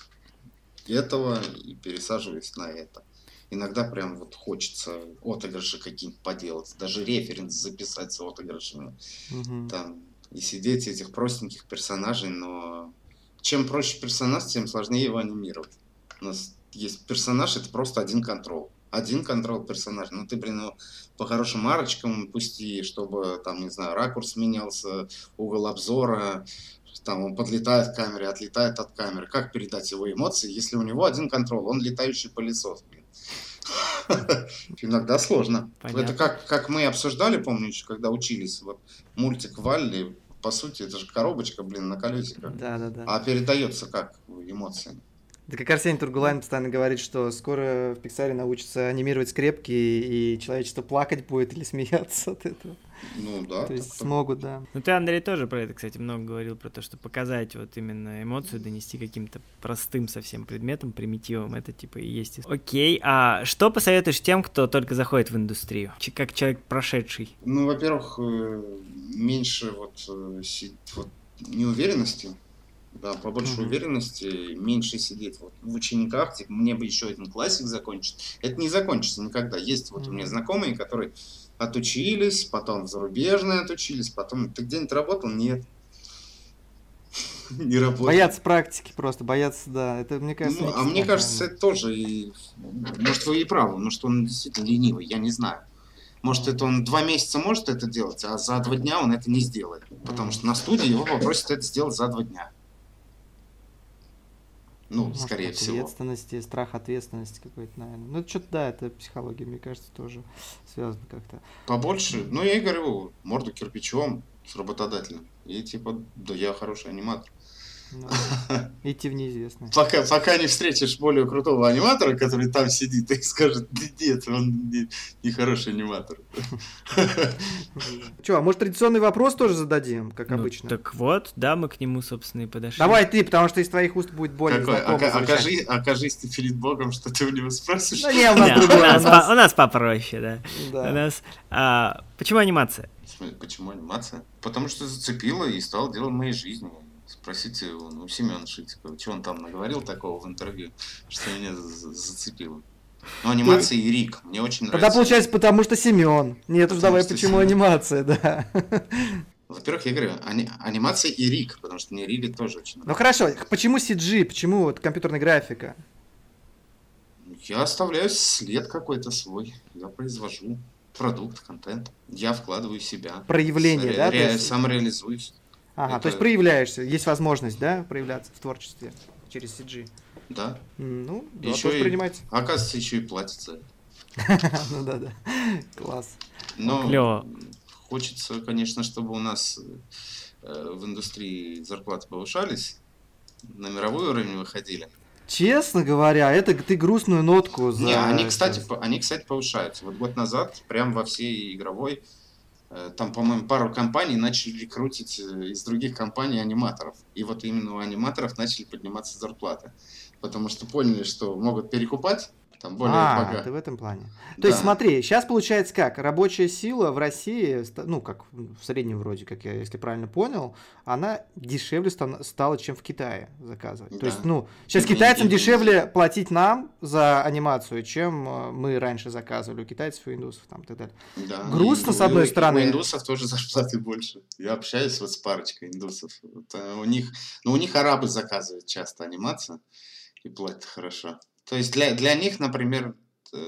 этого и пересаживаюсь на это. Иногда прям вот хочется отыгрыши какие-нибудь поделать, даже референс записать с отыгрышами. Угу. Там, и сидеть этих простеньких персонажей, но чем проще персонаж, тем сложнее его анимировать. У нас есть персонаж, это просто один контрол. Один контрол персонажа. Ну, ты, блин, его по хорошим марочкам пусти, чтобы, там, не знаю, ракурс менялся, угол обзора, там он подлетает к камере, отлетает от камеры. Как передать его эмоции, если у него один контрол, он летающий пылесос, блин. (laughs) Иногда сложно. Понятно. Это как, как мы обсуждали, помню, еще когда учились. Вот мультик Валли, по сути, это же коробочка, блин, на колесиках. Да, да, да. А передается как эмоции. Да как Арсений Тургулайн постоянно говорит, что скоро в Пиксаре научатся анимировать скрепки, и человечество плакать будет или (laughs) смеяться от этого. Ну да. То есть смогут, да. Ну ты, Андрей, тоже про это, кстати, много говорил, про то, что показать вот именно эмоцию, донести каким-то простым совсем предметом, примитивом, это типа и есть. Окей, а что посоветуешь тем, кто только заходит в индустрию, как человек прошедший? Ну, во-первых, э, меньше вот, э, вот неуверенности, да, побольше mm-hmm. уверенности, меньше сидеть вот в учениках, типа, мне бы еще один классик закончить. Это не закончится никогда. Есть вот mm-hmm. у меня знакомые, которые отучились, потом в зарубежные отучились, потом ты где-нибудь работал? Нет. (laughs) Не работал. Боятся практики просто, боятся, да. Это, мне кажется, ну, А мне кажется, это тоже, и, может, вы и правы, может, он действительно ленивый, я не знаю. Может, это он два месяца может это делать, а за два дня он это не сделает. Потому что на студии его попросят это сделать за два дня. Ну, Может, скорее всего. Ответственности, страх ответственности какой-то, наверное. Ну, что-то, да, это психология, мне кажется, тоже связано как-то. Побольше. Ну, я и говорю, морду кирпичом с работодателем. И типа, да я хороший аниматор. Ну, (laughs) идти в неизвестное. Пока, пока не встретишь более крутого аниматора, который там сидит и скажет, да нет, он не, не хороший аниматор. Че, а может традиционный вопрос тоже зададим, как ну, обычно? Так вот, да, мы к нему, собственно, и подошли. Давай ты, потому что из твоих уст будет более Какой? окажи, окажись ты перед Богом, что ты у него спросишь. Да не, у нас, у, нас, по, у нас попроще, да. да. У нас, а, почему анимация? Почему анимация? Потому что зацепила и стал делом моей жизни. Спросите его, ну, Семен Шитикова, что он там наговорил такого в интервью, что меня зацепило. Ну, анимация и Рик. Мне очень нравится. Тогда получается, потому что Семен. Нет уж, давай, почему Семен. анимация, да. Во-первых, я говорю, ани- анимация и Рик, потому что мне Рик тоже очень нравится. Ну хорошо, почему CG, почему вот компьютерная графика? Я оставляю след какой-то свой. Я произвожу продукт, контент. Я вкладываю себя. Проявление, да? Ре- есть... Сам реализуюсь. Ага, это... то есть проявляешься, есть возможность, да, проявляться в творчестве через CG. Да. Ну, да, еще тоже и, Оказывается, еще и платится. (laughs) Ну да, да. Класс. Но Клево. хочется, конечно, чтобы у нас э, в индустрии зарплаты повышались, на мировой уровень выходили. Честно говоря, это ты грустную нотку за... Не, они, кстати, они, кстати, повышаются. Вот год назад, прям во всей игровой там, по-моему, пару компаний начали крутить э, из других компаний аниматоров. И вот именно у аниматоров начали подниматься зарплаты. Потому что поняли, что могут перекупать там более а, богат. ты в этом плане. То да. есть смотри, сейчас получается как, рабочая сила в России, ну как в среднем вроде, как я, если правильно понял, она дешевле стала, чем в Китае заказывать. Да. То есть, ну, сейчас и, китайцам и, дешевле и... платить нам за анимацию, чем э, мы раньше заказывали у китайцев и индусов там и так далее. Да. Грустно, и, с одной и, стороны. У индусов тоже зарплаты больше. Я общаюсь вот с парочкой индусов. Вот, э, у них, ну, у них арабы заказывают часто анимацию и платят хорошо. То есть для, для них, например,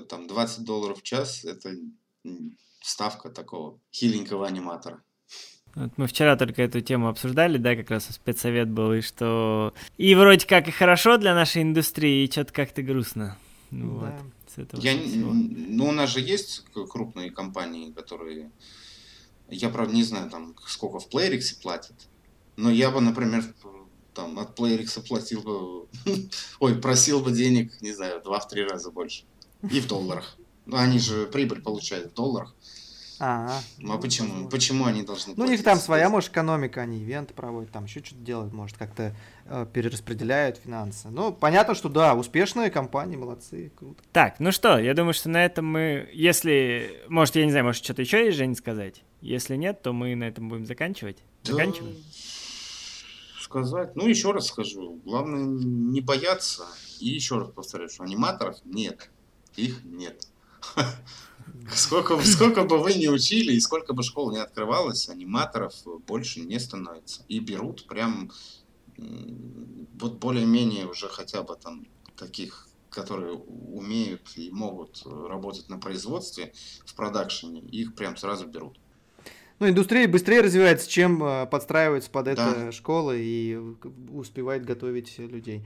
там 20 долларов в час – это ставка такого хиленького аниматора. Вот мы вчера только эту тему обсуждали, да, как раз спецсовет был, и что и вроде как и хорошо для нашей индустрии, и что-то как-то грустно. Ну, да. вот, с этого Я, ну, у нас же есть крупные компании, которые, я, правда, не знаю, там, сколько в Playrix платят, но я бы, например, там от PlayerX платил бы, (laughs) ой, просил бы денег, не знаю, два-три раза больше. И в долларах. Ну, они же прибыль получают в долларах. А, ну, а почему? Почему они должны Ну, у них там своя, может, экономика, они ивенты проводят, там еще что-то делают, может, как-то э, перераспределяют финансы. Ну, понятно, что да, успешные компании, молодцы, круто. Так, ну что, я думаю, что на этом мы, если, может, я не знаю, может, что-то еще есть, Жень, сказать? Если нет, то мы на этом будем заканчивать. Да. Заканчиваем сказать. Ну, еще раз скажу. Главное не бояться. И еще раз повторяю, что аниматоров нет. Их нет. (laughs) Сколько, сколько бы вы ни учили и сколько бы школ не открывалось, аниматоров больше не становится. И берут прям вот более-менее уже хотя бы там таких которые умеют и могут работать на производстве, в продакшене, их прям сразу берут. Ну, индустрия быстрее развивается, чем э, подстраивается под это да. школа и успевает готовить людей.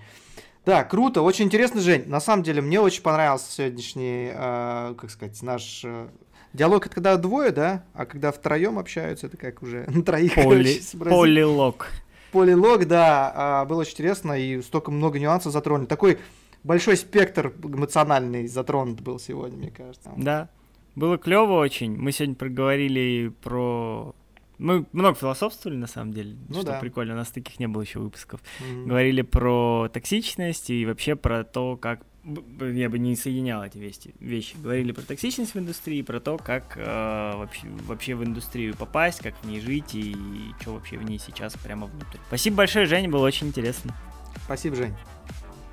Да, круто, очень интересно, Жень. На самом деле, мне очень понравился сегодняшний, э, как сказать, наш э, диалог. Это когда двое, да? А когда втроем общаются, это как уже (laughs) на троих. Поли... Полилог. Полилог, да. Э, было очень интересно и столько много нюансов затронули. Такой большой спектр эмоциональный затронут был сегодня, мне кажется. Да, было клево очень. Мы сегодня проговорили про мы много философствовали, на самом деле, ну, что да. прикольно, у нас таких не было еще выпусков. Mm-hmm. Говорили про токсичность и вообще про то, как... Я бы не соединял эти вещи. вещи. Говорили про токсичность в индустрии, про то, как э, вообще, вообще в индустрию попасть, как в ней жить и, и что вообще в ней сейчас прямо внутри. Спасибо большое, Женя, было очень интересно. Спасибо, Жень.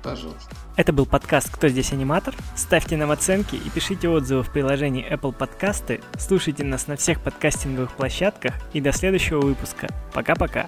Пожалуйста. Это был подкаст «Кто здесь аниматор?». Ставьте нам оценки и пишите отзывы в приложении Apple Podcasts. Слушайте нас на всех подкастинговых площадках и до следующего выпуска. Пока-пока.